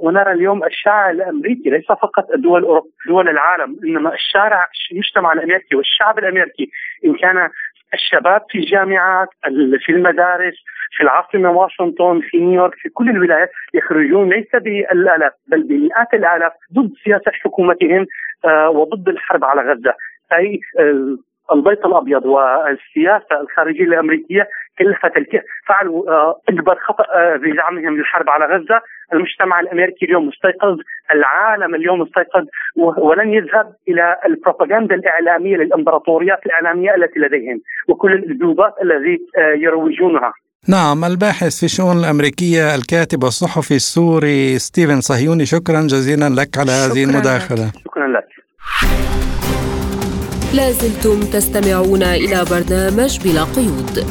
ونرى اليوم الشارع الأمريكي ليس فقط الدول دول العالم إنما الشارع المجتمع الأمريكي والشعب الأمريكي. إن كان الشباب في الجامعات في المدارس في العاصمة واشنطن في نيويورك في كل الولايات يخرجون ليس بالآلاف بل بمئات الآلاف ضد سياسة حكومتهم آه، وضد الحرب على غزة. أي البيت الأبيض والسياسة الخارجيه الأمريكية كلفت فعلوا آه، أكبر خطأ آه، بدعمهم للحرب على غزة، المجتمع الأمريكي اليوم مستيقظ، العالم اليوم مستيقظ ولن يذهب إلى البروباغندا الإعلامية للإمبراطوريات الإعلامية التي لديهم وكل الأسلوبات التي آه، يروجونها. نعم الباحث في الشؤون الأمريكية الكاتب والصحفي السوري ستيفن صهيوني شكرا جزيلا لك على هذه المداخلة. شكرا لك. لازلتم تستمعون إلى برنامج بلا قيود.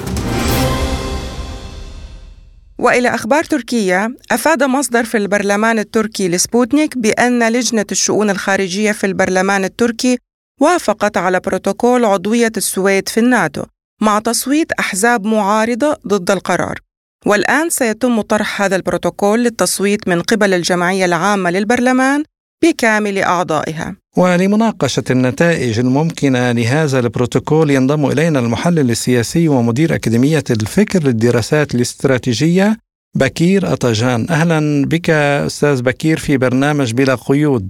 وإلى أخبار تركيا أفاد مصدر في البرلمان التركي لسبوتنيك بأن لجنة الشؤون الخارجية في البرلمان التركي وافقت على بروتوكول عضوية السويد في الناتو مع تصويت أحزاب معارضة ضد القرار. والآن سيتم طرح هذا البروتوكول للتصويت من قبل الجمعية العامة للبرلمان بكامل أعضائها. ولمناقشة النتائج الممكنة لهذا البروتوكول ينضم إلينا المحلل السياسي ومدير أكاديمية الفكر للدراسات الاستراتيجية بكير أطجان أهلا بك أستاذ بكير في برنامج بلا قيود.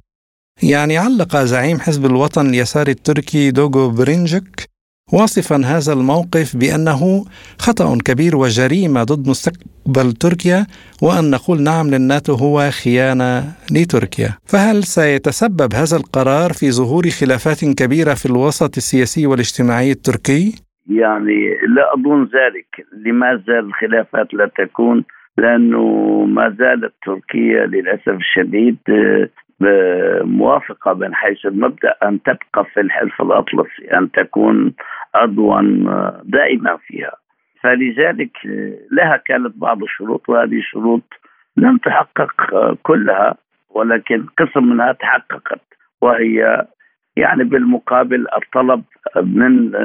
يعني علق زعيم حزب الوطن اليساري التركي دوغو برينجك واصفا هذا الموقف بأنه خطأ كبير وجريمة ضد مستقبل تركيا وأن نقول نعم للناتو هو خيانة لتركيا. فهل سيتسبب هذا القرار في ظهور خلافات كبيرة في الوسط السياسي والاجتماعي التركي؟ يعني لا أظن ذلك. لماذا الخلافات لا تكون؟ لأنه ما زالت تركيا للأسف الشديد موافقة من حيث المبدأ أن تبقى في الحلف الأطلسي أن تكون عضوا دائما فيها. فلذلك لها كانت بعض الشروط وهذه الشروط لم تحقق كلها ولكن قسم منها تحققت وهي يعني بالمقابل الطلب من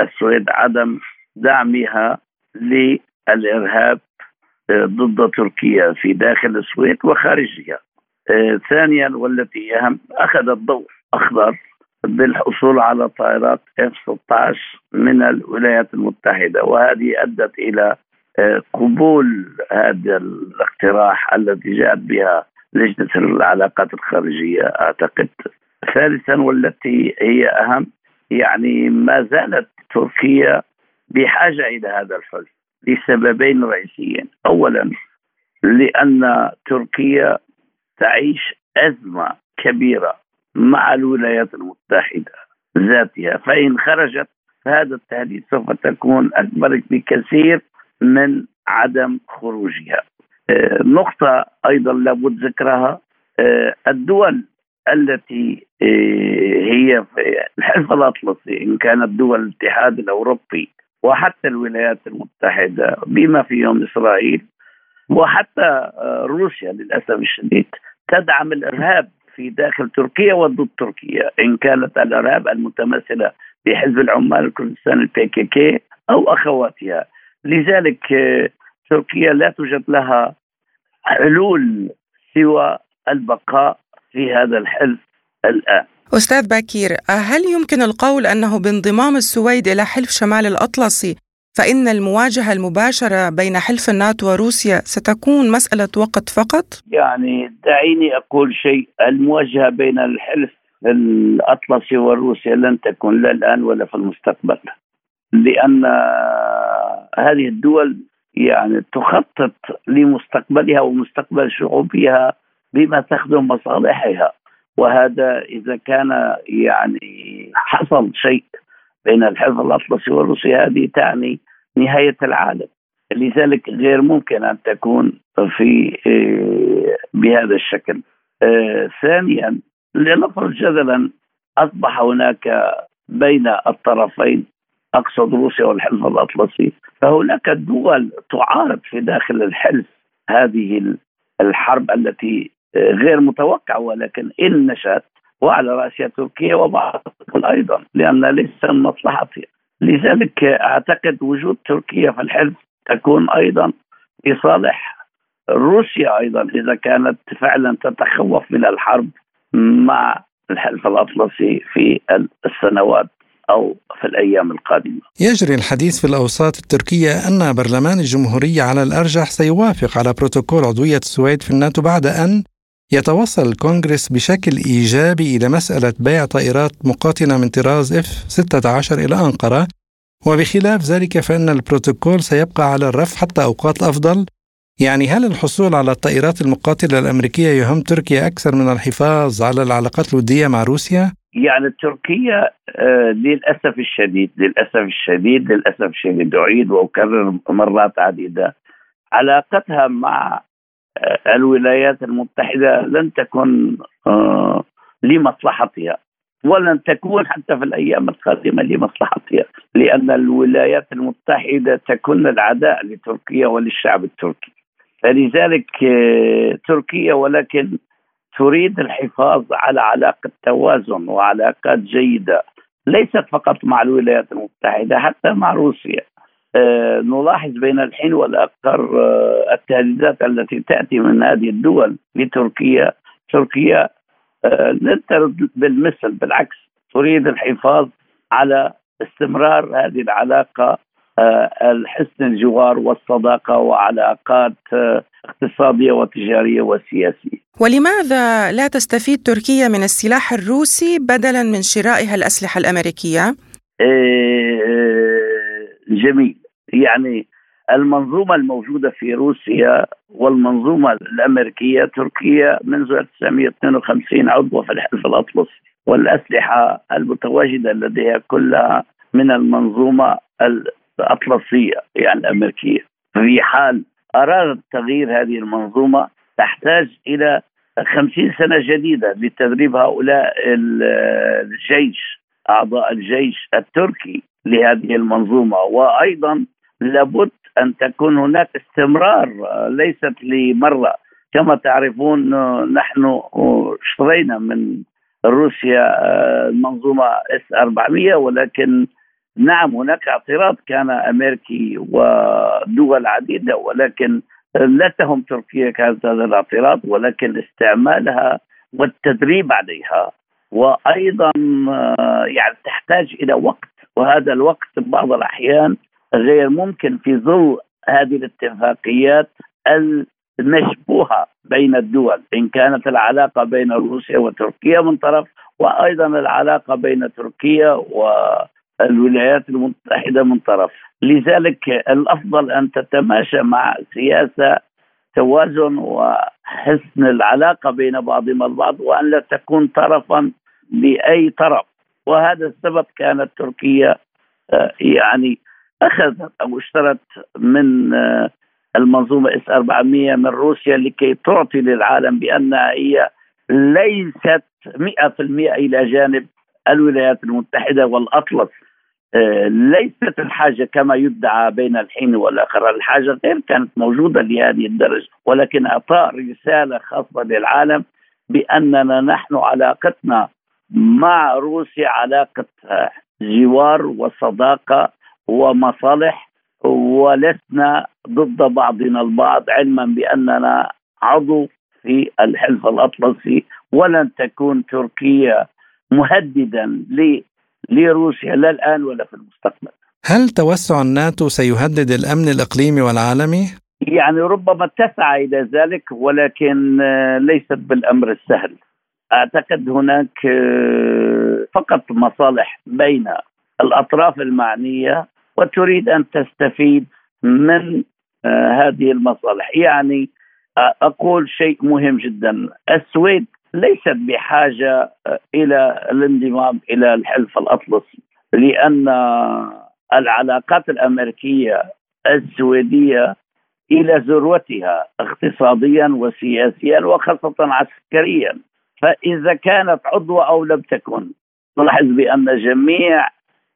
السويد عدم دعمها للإرهاب ضد تركيا في داخل السويد وخارجها. آه، ثانيا والتي اهم أخذ الضوء اخضر بالحصول على طائرات اف 16 من الولايات المتحدة وهذه أدت إلى آه، قبول هذا الاقتراح الذي جاءت بها لجنة العلاقات الخارجية أعتقد. ثالثا والتي هي أهم يعني ما زالت تركيا بحاجة إلى هذا الحلف لسببين رئيسيين. اولا لأن تركيا تعيش أزمة كبيرة مع الولايات المتحدة ذاتها فإن خرجت فهذا التهديد سوف تكون أكبر بكثير من عدم خروجها. آه، نقطة أيضا لابد ذكرها آه، الدول التي آه، هي في الحلف الأطلسي إن كانت دول الاتحاد الأوروبي وحتى الولايات المتحدة بما فيهم إسرائيل وحتى روسيا للأسف الشديد تدعم الإرهاب في داخل تركيا وضد تركيا إن كانت الإرهاب المتمثلة بحزب العمال الكردستان البي كي كي أو أخواتها. لذلك آه، تركيا لا توجد لها حلول سوى البقاء في هذا الحلف الآن. أستاذ باكير هل يمكن القول أنه بانضمام السويد إلى حلف شمال الأطلسي فإن المواجهة المباشرة بين حلف الناتو وروسيا ستكون مسألة وقت فقط؟ يعني دعيني أقول شيء المواجهة بين الحلف الأطلسي وروسيا لن تكون لا الآن ولا في المستقبل لأن هذه الدول يعني تخطط لمستقبلها ومستقبل شعوبها بما تخدم مصالحها وهذا إذا كان يعني حصل شيء بين الحلف الأطلسي وروسيا هذه تعني نهاية العالم. لذلك غير ممكن أن تكون في آه، بهذا الشكل. آه، ثانيا لنفرض جدلا أصبح هناك بين الطرفين أقصد روسيا والحلف الأطلسي فهناك دول تعارض في داخل الحلف هذه الحرب التي آه، غير متوقعة ولكن إن نشأت وعلى راسها تركيا وبعض أيضا لأن ليس من مصلحتها لذلك أعتقد وجود تركيا في الحلف تكون أيضا لصالح روسيا أيضا إذا كانت فعلا تتخوف من الحرب مع الحلف الأطلسي في السنوات أو في الأيام القادمة. يجري الحديث في الأوساط التركية أن برلمان الجمهورية على الأرجح سيوافق على بروتوكول عضوية السويد في الناتو بعد أن يتوصل الكونغرس بشكل إيجابي إلى مسألة بيع طائرات مقاتلة من طراز F-16 إلى أنقرة. وبخلاف ذلك فإن البروتوكول سيبقى على الرف حتى أوقات أفضل يعني هل الحصول على الطائرات المقاتلة الأمريكية يهم تركيا أكثر من الحفاظ على العلاقات الودية مع روسيا؟ يعني تركيا آه للأسف الشديد للأسف الشديد للأسف الشديد أعيد وأكرر مرات عديدة. علاقتها مع الولايات المتحدة لن تكن آه، لمصلحتها ولن تكون حتى في الأيام القادمة لمصلحتها لأن الولايات المتحدة تكون العداء لتركيا وللشعب التركي. فلذلك آه، تركيا ولكن تريد الحفاظ على علاقة توازن وعلاقات جيدة ليست فقط مع الولايات المتحدة حتى مع روسيا. نلاحظ بين الحين والاخر آه، التهديدات التي تأتي من هذه الدول لتركيا تركيا لن ترد بالمثل بالعكس تريد الحفاظ على استمرار هذه العلاقة آه، الحسن الجوار والصداقة وعلاقات آه، اقتصادية وتجارية وسياسية. ولماذا لا تستفيد تركيا من السلاح الروسي بدلا من شرائها الأسلحة الأمريكية؟ آه، جميل. يعني المنظومة الموجودة في روسيا والمنظومة الأمريكية تركيا منذ 1952 عضوة في الحلف الأطلسي والأسلحة المتواجدة لديها كلها من المنظومة الأطلسية يعني الأمريكية. في حال أرادت تغيير هذه المنظومة تحتاج إلى خمسين سنة جديدة لتدريب هؤلاء الجيش أعضاء الجيش التركي. لهذه المنظومة. وأيضا لابد أن تكون هناك استمرار ليست لمرة. كما تعرفون نحن اشترينا من روسيا المنظومه إس 400 ولكن نعم هناك اعتراض كان أمريكي ودول عديدة ولكن لا تهم تركيا كانت هذا الاعتراض ولكن استعمالها والتدريب عليها. وأيضا يعني تحتاج إلى وقت وهذا الوقت بعض الأحيان غير ممكن في ظل هذه الاتفاقيات المشبوهة بين الدول إن كانت العلاقة بين روسيا وتركيا من طرف وأيضا العلاقة بين تركيا والولايات المتحدة من طرف. لذلك الأفضل أن تتماشى مع سياسة توازن وحسن العلاقة بين بعضهم البعض وأن لا تكون طرفا لأي طرف. وهذا السبب كانت تركيا آه، يعني أخذت أو اشترت من آه، المنظومة إس 400 من روسيا لكي تعطي للعالم بانها هي ليست 100% إلى جانب الولايات المتحدة والأطلس. آه، ليست الحاجة كما يدعى بين الحين والآخر، الحاجة غير كانت موجودة لهذه الدرجة، ولكن أعطاء رسالة خاصة للعالم بأننا نحن علاقتنا مع روسيا علاقة جوار وصداقة ومصالح ولسنا ضد بعضنا البعض علما بأننا عضو في الحلف الأطلسي ولن تكون تركيا مهددا لروسيا لا الآن ولا في المستقبل. هل توسع الناتو سيهدد الأمن الإقليمي والعالمي؟ يعني ربما تسعى إلى ذلك ولكن ليست بالأمر السهل. أعتقد هناك فقط مصالح بين الأطراف المعنية وتريد أن تستفيد من آه، هذه المصالح. يعني آه، أقول شيء مهم جدا. السويد ليست بحاجة آه، إلى الانضمام إلى الحلف الأطلسي لأن العلاقات الأمريكية السويدية إلى ذروتها اقتصاديا وسياسيا وخاصة عسكريا. فإذا كانت عضوه أو لم تكن نلاحظ بأن جميع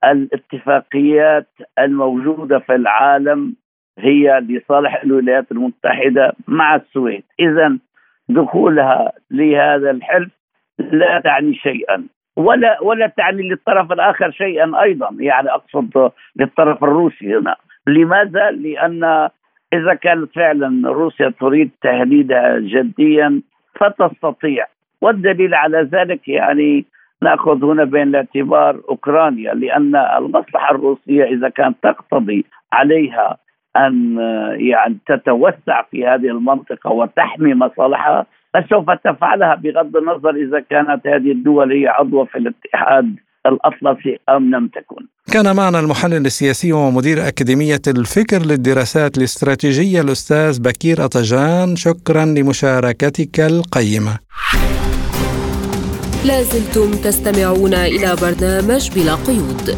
الاتفاقيات الموجودة في العالم هي لصالح الولايات المتحدة مع السويد، إذا دخولها لهذا الحلف لا تعني شيئا ولا ولا تعني للطرف الآخر شيئا أيضا، يعني أقصد للطرف الروسي هنا، لماذا؟ لأن إذا كانت فعلا روسيا تريد تهديدها جديا فتستطيع والدليل على ذلك يعني نأخذ هنا بين الاعتبار أوكرانيا لأن المصلحة الروسية إذا كانت تقتضي عليها أن يعني تتوسع في هذه المنطقة وتحمي مصالحها فسوف تفعلها بغض النظر إذا كانت هذه الدول هي عضوه في الاتحاد الأطلسي أم لم تكن. كان معنا المحلل السياسي ومدير أكاديمية الفكر للدراسات الاستراتيجية الأستاذ بكير أطجان شكرا لمشاركتك القيمة. لازلتم تستمعون إلى برنامج بلا قيود.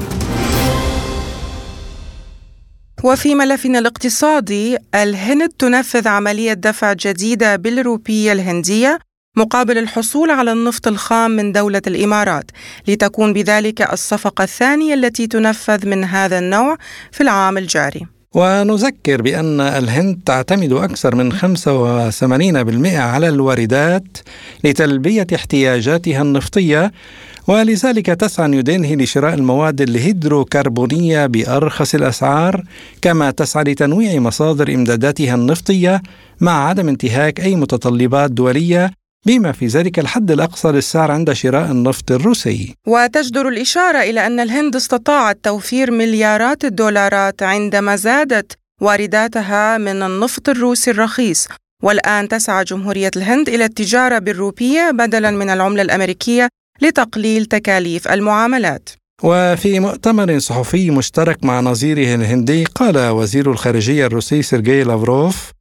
وفي ملفنا الاقتصادي الهند تنفذ عملية دفع جديدة بالروبية الهندية مقابل الحصول على النفط الخام من دولة الإمارات لتكون بذلك الصفقة الثانية التي تنفذ من هذا النوع في العام الجاري. ونذكر بأن الهند تعتمد أكثر من 85% على الواردات لتلبية احتياجاتها النفطية ولذلك تسعى نيودلهي لشراء المواد الهيدروكربونية بأرخص الأسعار كما تسعى لتنويع مصادر إمداداتها النفطية مع عدم انتهاك أي متطلبات دولية بما في ذلك الحد الأقصى للسعر عند شراء النفط الروسي. وتجدر الإشارة إلى أن الهند استطاعت توفير مليارات الدولارات عندما زادت وارداتها من النفط الروسي الرخيص. والآن تسعى جمهورية الهند إلى التجارة بالروبية بدلا من العملة الأمريكية لتقليل تكاليف المعاملات. وفي مؤتمر صحفي مشترك مع نظيره الهندي قال وزير الخارجية الروسي سيرجي لافروف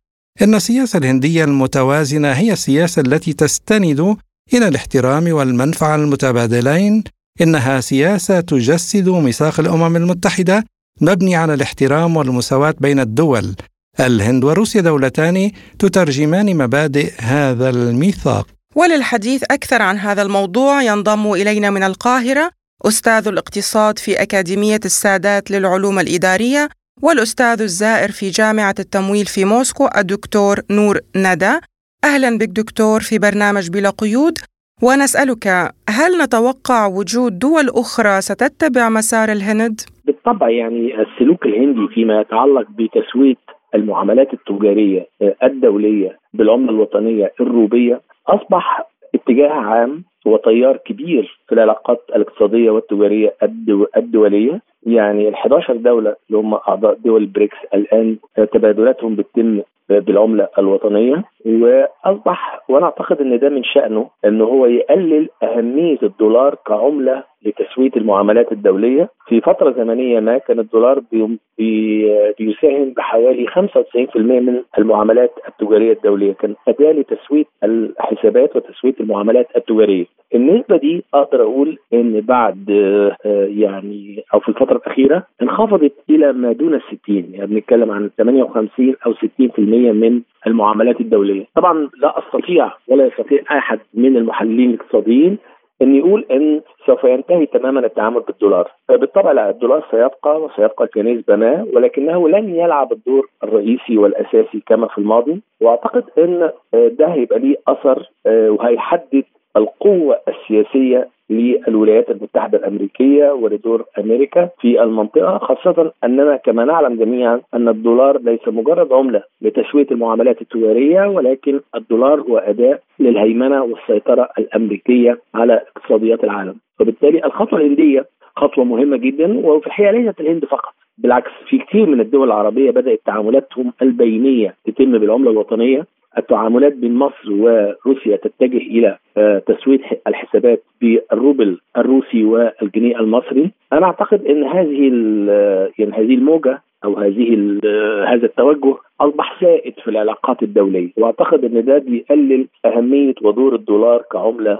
إن السياسة الهندية المتوازنة هي السياسة التي تستند إلى الاحترام والمنفعة المتبادلين إنها سياسة تجسد ميثاق الأمم المتحدة مبني على الاحترام والمساواة بين الدول. الهند وروسيا دولتان تترجمان مبادئ هذا الميثاق. وللحديث أكثر عن هذا الموضوع ينضم إلينا من القاهرة أستاذ الاقتصاد في أكاديمية السادات للعلوم الإدارية والأستاذ الزائر في جامعة التمويل في موسكو الدكتور نور ندى أهلا بك دكتور في برنامج بلا قيود ونسألك هل نتوقع وجود دول أخرى ستتبع مسار الهند؟ بالطبع يعني السلوك الهندي فيما يتعلق بتسوية المعاملات التجارية الدولية بالعملة الوطنية الروبية أصبح اتجاه عام وتيار كبير في العلاقات الاقتصادية والتجارية الدولية. يعني ال 11 دولة اللي هم أعضاء دول بريكس الآن تبادلاتهم بتتم بالعملة الوطنية. وأصبح وأنا أعتقد أن ده من شأنه أنه هو يقلل أهمية الدولار كعملة لتسوية المعاملات الدولية. في فترة زمنية ما كان الدولار بيساهم بحوالي 95% من المعاملات التجارية الدولية. كان أداة لتسوية الحسابات وتسوية المعاملات التجارية. النسبة دي أقدر أقول أن بعد يعني أو في الفترة الأخيرة انخفضت إلى ما دون الستين يعني بنتكلم عن 58 أو 60% من المعاملات الدولية. طبعا لا أستطيع ولا يستطيع أحد من المحللين الاقتصاديين إن يقول إن سوف ينتهي تماما التعامل بالدولار. بالطبع لا الدولار سيبقى وسيبقى كنسبة ما ولكنه لن يلعب الدور الرئيسي والأساسي كما في الماضي. وأعتقد إن ده هيبقى ليه أثر وهيحدد القوة السياسية للولايات المتحدة الأمريكية ولدور أمريكا في المنطقة خاصة أننا كما نعلم جميعا أن الدولار ليس مجرد عملة لتسوية المعاملات التجارية ولكن الدولار هو أداة للهيمنة والسيطرة الأمريكية على اقتصاديات العالم. وبالتالي الخطوة الهندية خطوة مهمة جدا وفي الحقيقة ليست الهند فقط بالعكس في كثير من الدول العربية بدأت تعاملاتهم البينية تتم بالعملة الوطنية. التعاملات بين مصر وروسيا تتجه إلى تسوية الحسابات بالروبل الروسي والجنيه المصري. أنا أعتقد إن هذه يعني هذه الموجة أو هذه هذا التوجه أصبح سائد في العلاقات الدولية. وأعتقد إن ده بيقلل أهمية ودور الدولار كعملة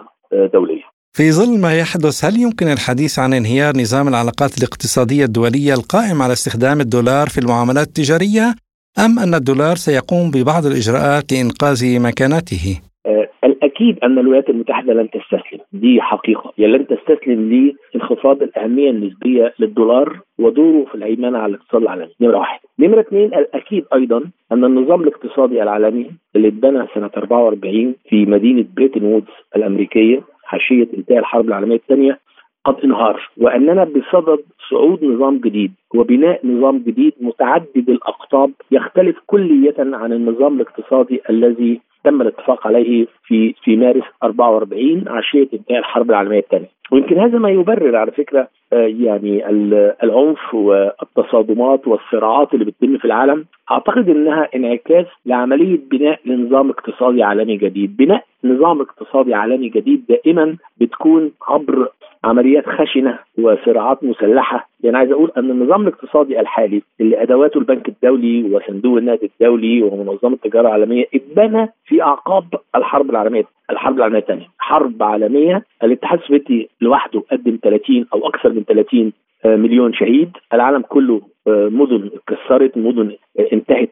دولية. في ظل ما يحدث هل يمكن الحديث عن انهيار نظام العلاقات الاقتصادية الدولية القائم على استخدام الدولار في المعاملات التجارية؟ أم أن الدولار سيقوم ببعض الإجراءات لإنقاذ مكانته؟ آه الأكيد أن الولايات المتحدة لن تستسلم. دي حقيقة. هي لن تستسلم لانخفاض الأهمية النسبية للدولار ودوره في الهيمنة على الاقتصاد العالمي. نمرة واحد. نمرة اثنين الأكيد أيضا أن النظام الاقتصادي العالمي اللي اتبنى سنة 44 في مدينة بريتون وودز الأمريكية عشية انتهاء الحرب العالمية الثانية قد انهار وأننا بصدد صعود نظام جديد وبناء نظام جديد متعدد الأقطاب يختلف كليا عن النظام الاقتصادي الذي تم الاتفاق عليه في في مارس 44 عشيه انتهاء الحرب العالمية الثانية. ويمكن هذا ما يبرر على فكرة يعني العنف والتصادمات والصراعات اللي بتتم في العالم أعتقد إنها انعكاس لعملية بناء لنظام اقتصادي عالمي جديد. بناء نظام اقتصادي عالمي جديد دائما بتكون عبر عمليات خشنة وصراعات مسلحة. يعني عايز أقول أن النظام الاقتصادي الحالي اللي أدواته البنك الدولي وصندوق النقد الدولي ومنظمة التجارة العالمية اتبنى في أعقاب الحرب العالمية الحرب العالمية الثانية. حرب عالمية الاتحاد السوفيتي لوحده قدم 30 أو أكثر من 30 مليون شهيد. العالم كله مدن اتكسرت مدن انتهت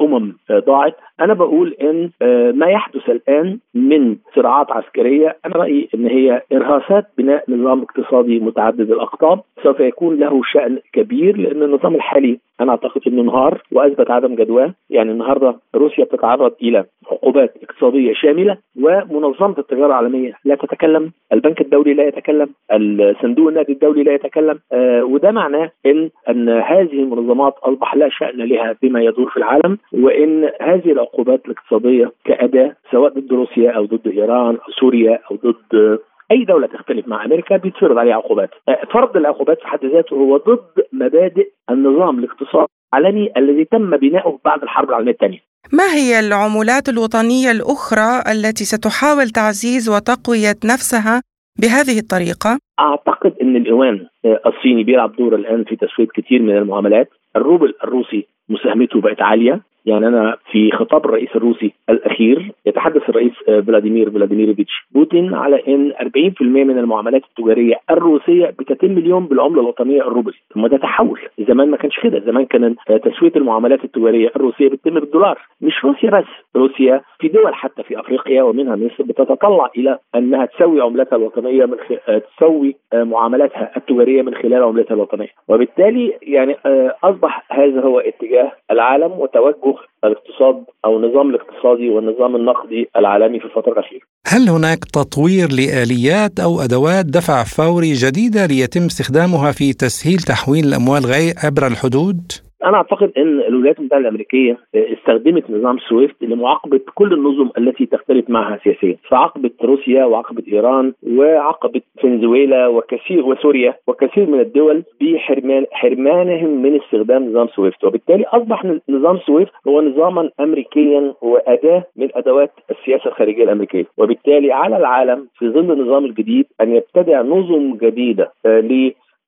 أمم ضاعت. أنا بقول إن ما يحدث الآن من صراعات عسكرية أنا رأيي إن هي إرهاصات بناء نظام اقتصادي متعدد الأقطاب. سوف يكون له شأن كبير لأن النظام الحالي أنا أعتقد إنه انهار وأثبت عدم جدواه يعني النهارده روسيا بتتعرض إلى عقوبات اقتصادية شاملة ومنظمة التجارة العالمية لا تتكلم، البنك الدولي لا يتكلم، الصندوق النقدي الدولي لا يتكلم، آه وده معناه إن أن هذه المنظمات أصبح لا شأن لها بما يدور في العالم وإن هذه العقوبات الاقتصادية كأداة سواء ضد روسيا أو ضد إيران أو سوريا أو ضد أي دولة تختلف مع أمريكا بيتفرض عليها عقوبات. فرض العقوبات في حد ذاته هو ضد مبادئ النظام الاقتصادي العالمي الذي تم بناؤه بعد الحرب العالمية الثانية. ما هي العملات الوطنية الأخرى التي ستحاول تعزيز وتقوية نفسها بهذه الطريقة؟ أعتقد إن اليوان الصيني بيلعب دور الآن في تسويه كثير من المعاملات، الروبل الروسي مساهمته بقت عالية. يعني أنا في خطاب الرئيس الروسي الأخير يتحدث الرئيس فلاديمير فلاديميروفيتش بوتين على إن 40% من المعاملات التجارية الروسية بتتم اليوم بالعملة الوطنية الروبل، ثم ده تحول، زمان ما كانش كده، زمان كان تسوية المعاملات التجارية الروسية بتتم بالدولار، مش روسيا بس، روسيا في دول حتى في أفريقيا ومنها مصر بتتطلع إلى أنها تسوي عملتها الوطنية من خ... تسوي معاملاتها التجارية من خلال عملتها الوطنية، وبالتالي يعني أصبح هذا هو اتجاه العالم وتوجه الاقتصاد أو النظام الاقتصادي والنظام النقدي العالمي في الفترة الأخيرة. هل هناك تطوير لآليات أو أدوات دفع فوري جديدة ليتم استخدامها في تسهيل تحويل الأموال عبر الحدود؟ أنا أعتقد إن الولايات المتحدة الأمريكية استخدمت نظام سويفت لمعاقبة كل النظم التي تختلف معها سياسيا، فعاقبت روسيا وعاقبت إيران وعاقبت فنزويلا وكثير وسوريا وكثير من الدول بحرمان حرمانهم من استخدام نظام سويفت، وبالتالي أصبح نظام سويفت هو نظاما امريكيا واداه من أدوات السياسة الخارجية الأمريكية، وبالتالي على العالم في ظل النظام الجديد أن يبتدع نظم جديدة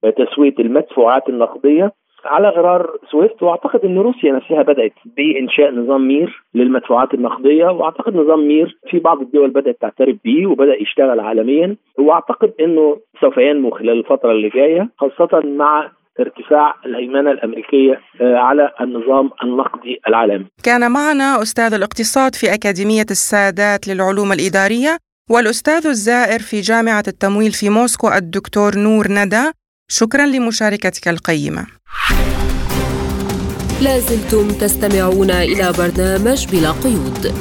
لتسوية المدفوعات النقدية على غرار سويفت وأعتقد إن روسيا نفسها بدأت بإنشاء نظام مير للمدفوعات النقدية وأعتقد نظام مير في بعض الدول بدأت تعترف به وبدأ يشتغل عالميا وأعتقد إنه سوف ينمو خلال الفترة اللي جاية خاصة مع ارتفاع الهيمنة الأمريكية على النظام النقدي العالمي. كان معنا أستاذ الاقتصاد في أكاديمية السادات للعلوم الإدارية والأستاذ الزائر في جامعة التمويل في موسكو الدكتور نور ندى شكرا لمشاركتك القيمة. لازلتم تستمعون إلى برنامج بلا قيود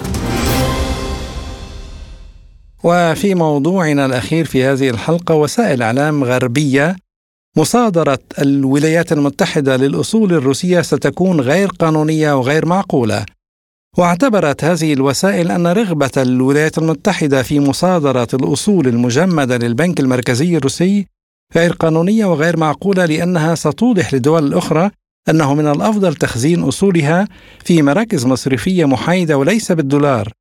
وفي موضوعنا الأخير في هذه الحلقة وسائل إعلام غربية مصادرة الولايات المتحدة للأصول الروسية ستكون غير قانونية وغير معقولة واعتبرت هذه الوسائل أن رغبة الولايات المتحدة في مصادرة الأصول المجمدة للبنك المركزي الروسي غير قانونية وغير معقولة لأنها ستوضح للدول الأخرى أنه من الأفضل تخزين أصولها في مراكز مصرفية محايدة وليس بالدولار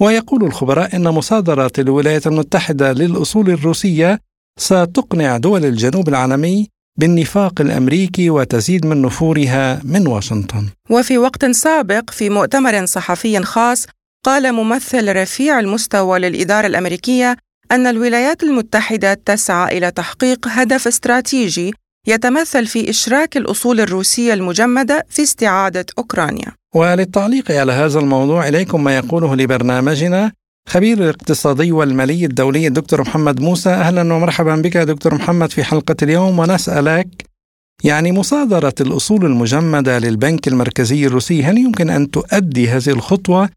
ويقول الخبراء أن مصادرة الولايات المتحدة للأصول الروسية ستقنع دول الجنوب العالمي بالنفاق الأمريكي وتزيد من نفورها من واشنطن. وفي وقت سابق في مؤتمر صحفي خاص قال ممثل رفيع المستوى للإدارة الأمريكية أن الولايات المتحدة تسعى إلى تحقيق هدف استراتيجي يتمثل في إشراك الأصول الروسية المجمدة في استعادة أوكرانيا. وللتعليق على هذا الموضوع إليكم ما يقوله لبرنامجنا خبير الاقتصادي والمالي الدولي الدكتور محمد موسى. أهلا ومرحبا بك دكتور محمد في حلقة اليوم ونسألك يعني مصادرة الأصول المجمدة للبنك المركزي الروسي هل يمكن أن تؤدي هذه الخطوة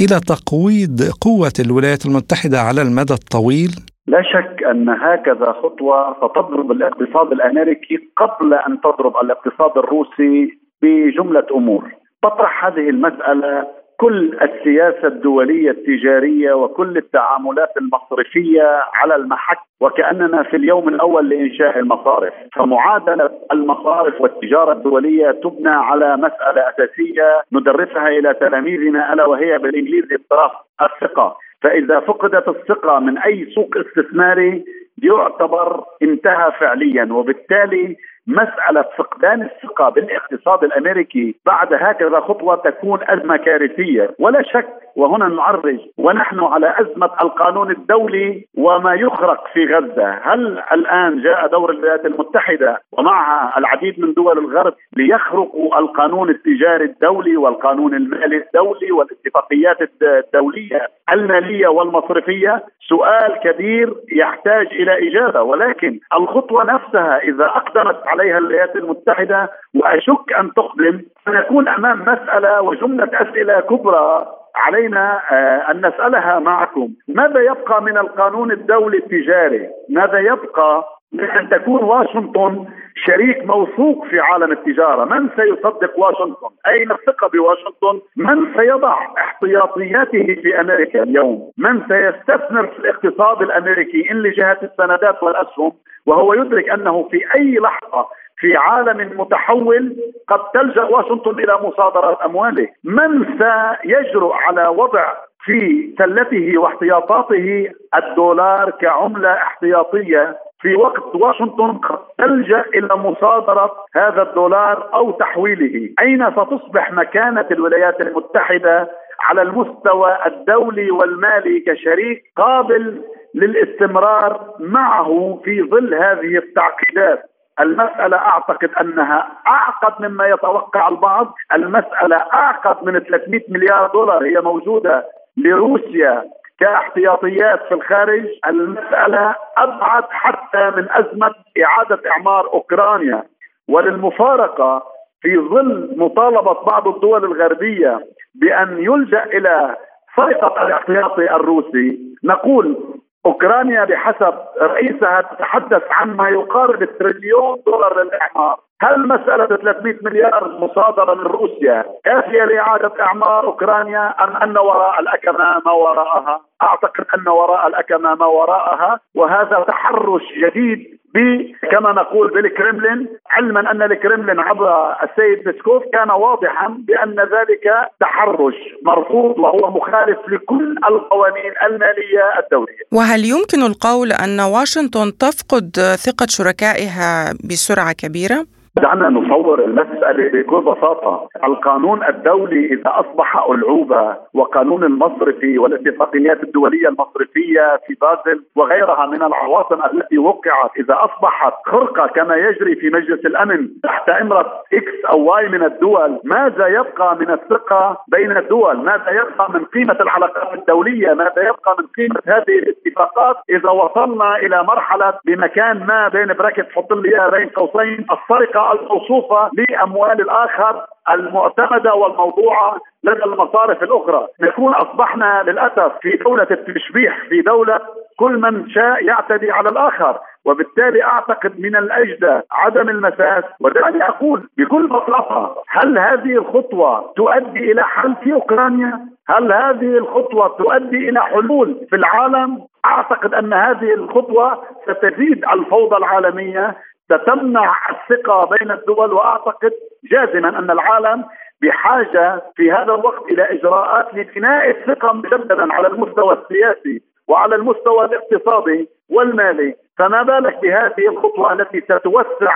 إلى تقويض قوة الولايات المتحدة على المدى الطويل؟ لا شك أن هكذا خطوة ستضرب الاقتصاد الأمريكي قبل أن تضرب الاقتصاد الروسي بجملة أمور. تطرح هذه المسألة كل السياسة الدولية التجارية وكل التعاملات المصرفية على المحك وكأننا في اليوم الأول لإنشاء المصارف، فمعادلة المصارف والتجارة الدولية تبنى على مسألة أساسية ندرسها إلى تلاميذنا ألا وهي بالإنجليزي الثقة، فإذا فقدت الثقة من أي سوق استثماري يعتبر انتهى فعليا وبالتالي مسألة فقدان الثقة بالاقتصاد الأمريكي بعد هكذا خطوة تكون أزمة كارثية. ولا شك وهنا نعرج ونحن على أزمة القانون الدولي وما يخرق في غزة. هل الآن جاء دور الولايات المتحدة ومعها العديد من دول الغرب ليخرقوا القانون التجاري الدولي والقانون المالي الدولي والاتفاقيات الدولية المالية والمصرفية؟ سؤال كبير يحتاج إلى إجابة ولكن الخطوة نفسها إذا أقدمت عليها الولايات المتحدة وأشك أن تقدم سنكون أمام مسألة وجملة أسئلة كبرى علينا آه، أن نسألها معكم. ماذا يبقى من القانون الدولي التجاري؟ ماذا يبقى من أن تكون واشنطن شريك موثوق في عالم التجارة. من سيصدق واشنطن؟ أين الثقة بواشنطن؟ من سيضع احتياطياته في أمريكا اليوم؟ من سيستثمر في الاقتصاد الأمريكي إن لجهة السندات والأسهم؟ وهو يدرك أنه في أي لحظة في عالم متحول قد تلجأ واشنطن إلى مصادرة أمواله، من سيجرؤ على وضع في سلته واحتياطاته الدولار كعملة احتياطية في وقت واشنطن قد تلجأ إلى مصادرة هذا الدولار أو تحويله، أين ستصبح مكانة الولايات المتحدة على المستوى الدولي والمالي كشريك قابل للاستمرار معه في ظل هذه التعقيدات؟ المسألة أعتقد أنها أعقد مما يتوقع البعض. المسألة أعقد من 300 مليار دولار هي موجودة لروسيا. كاحتياطيات في الخارج المسألة أبعد حتى من أزمة إعادة إعمار أوكرانيا. وللمفارقة في ظل مطالبة بعض الدول الغربية بأن يلجأ إلى سرقة الاحتياطي الروسي نقول أوكرانيا بحسب رئيسها تتحدث عن ما يقارب التريليون دولار للإعمار. هل مسألة 300 مليار مصادرة من روسيا كافية لإعادة إعمار أوكرانيا أم أن وراء الأكمة ما وراءها؟ أعتقد أن وراء الأكمة ما وراءها وهذا تحرش جديد كما نقول بالكرملين علما أن الكرملين عبر السيد بسكوف كان واضحا بأن ذلك تحرش مرفوض وهو مخالف لكل القوانين المالية الدولية. وهل يمكن القول أن واشنطن تفقد ثقة شركائها بسرعة كبيرة؟ دعنا نصور المسألة بكل بساطة. القانون الدولي إذا أصبح ألعوبة وقانون المصرفي والاتفاقيات الدولية المصرفية في بازل وغيرها من العواصم التي وقعت إذا أصبحت خرقة كما يجري في مجلس الأمن تحت إمرة إكس أو واي من الدول ماذا يبقى من الثقة بين الدول؟ ماذا يبقى من قيمة العلاقات الدولية؟ ماذا يبقى من قيمة هذه الاتفاقات؟ إذا وصلنا إلى مرحلة بمكان ما بين bracket حط لي بين قوسين السرقة الموصوفة لأموال الآخر المعتمدة والموضوعة لدى المصارف الأخرى نكون أصبحنا للأسف في دولة التشبيح في دولة كل من شاء يعتدي على الآخر وبالتالي أعتقد من الأجدى عدم المساس ودعني أقول بكل بساطة هل هذه الخطوة تؤدي إلى حل في أوكرانيا؟ هل هذه الخطوة تؤدي إلى حلول في العالم؟ أعتقد أن هذه الخطوة ستزيد الفوضى العالمية ستمنع الثقة بين الدول وأعتقد جازما أن العالم بحاجة في هذا الوقت إلى إجراءات لبناء الثقة مجددا على المستوى السياسي وعلى المستوى الاقتصادي والمالي. فما بالك بهذه الخطوة التي ستوسع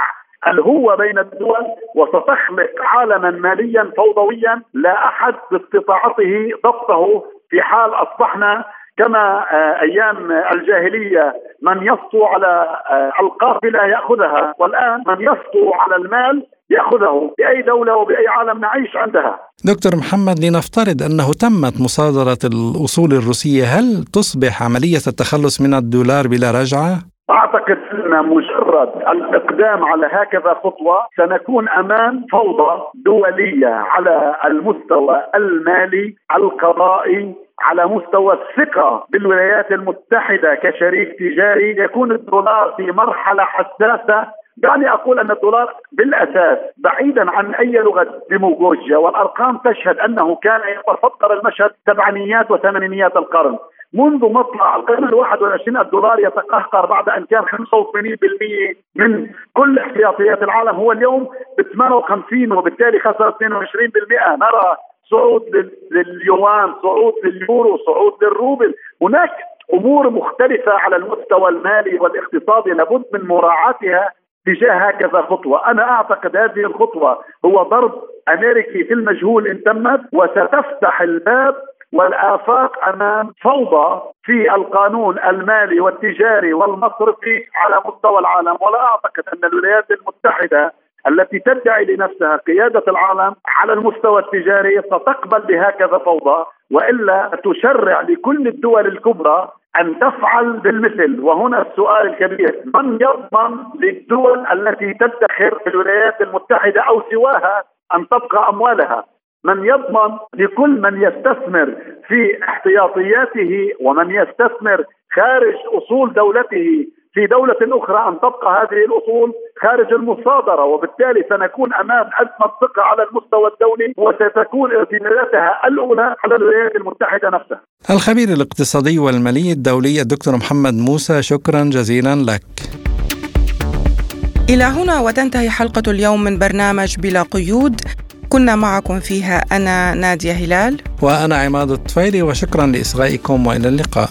الهوة بين الدول وستخلق عالما ماليا فوضويا لا أحد باستطاعته ضبطه في حال أصبحنا كما آه، أيام الجاهلية من يسطو على آه، القافله يأخذها والآن من يسطو على المال يأخذه بأي دولة وبأي عالم نعيش عندها. دكتور محمد لنفترض أنه تمت مصادرة الأصول الروسية، هل تصبح عملية التخلص من الدولار بلا رجعة؟ أعتقد أن مجرد الإقدام على هكذا خطوة سنكون أمام فوضى دولية على المستوى المالي القضائي على مستوى الثقة بالولايات المتحدة كشريك تجاري يكون الدولار في مرحلة حساسة. دعني أقول أن الدولار بالأساس بعيدا عن أي لغة ديموغوجيا والأرقام تشهد أنه كان يتصدر المشهد سبعينيات وثمانينيات القرن. منذ مطلع القرن ال 21 الدولار يتقهقر بعد أن كان 85% من كل احتياطيات العالم. هو اليوم ب 58 وبالتالي خسر 22% نرى صعود لليوان صعود لليورو صعود للروبل. هناك أمور مختلفة على المستوى المالي والاقتصادي لابد من مراعاتها تجاه هكذا خطوة، أنا أعتقد هذه الخطوة هو ضرب أمريكي في المجهول إن تمت وستفتح الباب والآفاق أمام فوضى في القانون المالي والتجاري والمصرفي على مستوى العالم. ولا أعتقد أن الولايات المتحدة التي تدعي لنفسها قيادة العالم على المستوى التجاري ستقبل بهكذا فوضى وإلا تشرع لكل الدول الكبرى أن تفعل بالمثل. وهنا السؤال الكبير من يضمن للدول التي تدخر في الولايات المتحدة أو سواها أن تبقى أموالها؟ من يضمن لكل من يستثمر في احتياطياته ومن يستثمر خارج أصول دولته في دولة أخرى أن تبقى هذه الأصول خارج المصادرة وبالتالي سنكون أمام أزمة ثقة على المستوى الدولي وستكون اعتماداتها الأولى على الولايات المتحدة نفسها. الخبير الاقتصادي والمالي الدولي الدكتور محمد موسى شكرا جزيلا لك. إلى هنا وتنتهي حلقة اليوم من برنامج بلا قيود. كنا معكم فيها أنا نادية هلال. وأنا عماد الطفيلي وشكرا لإصغائكم وإلى اللقاء.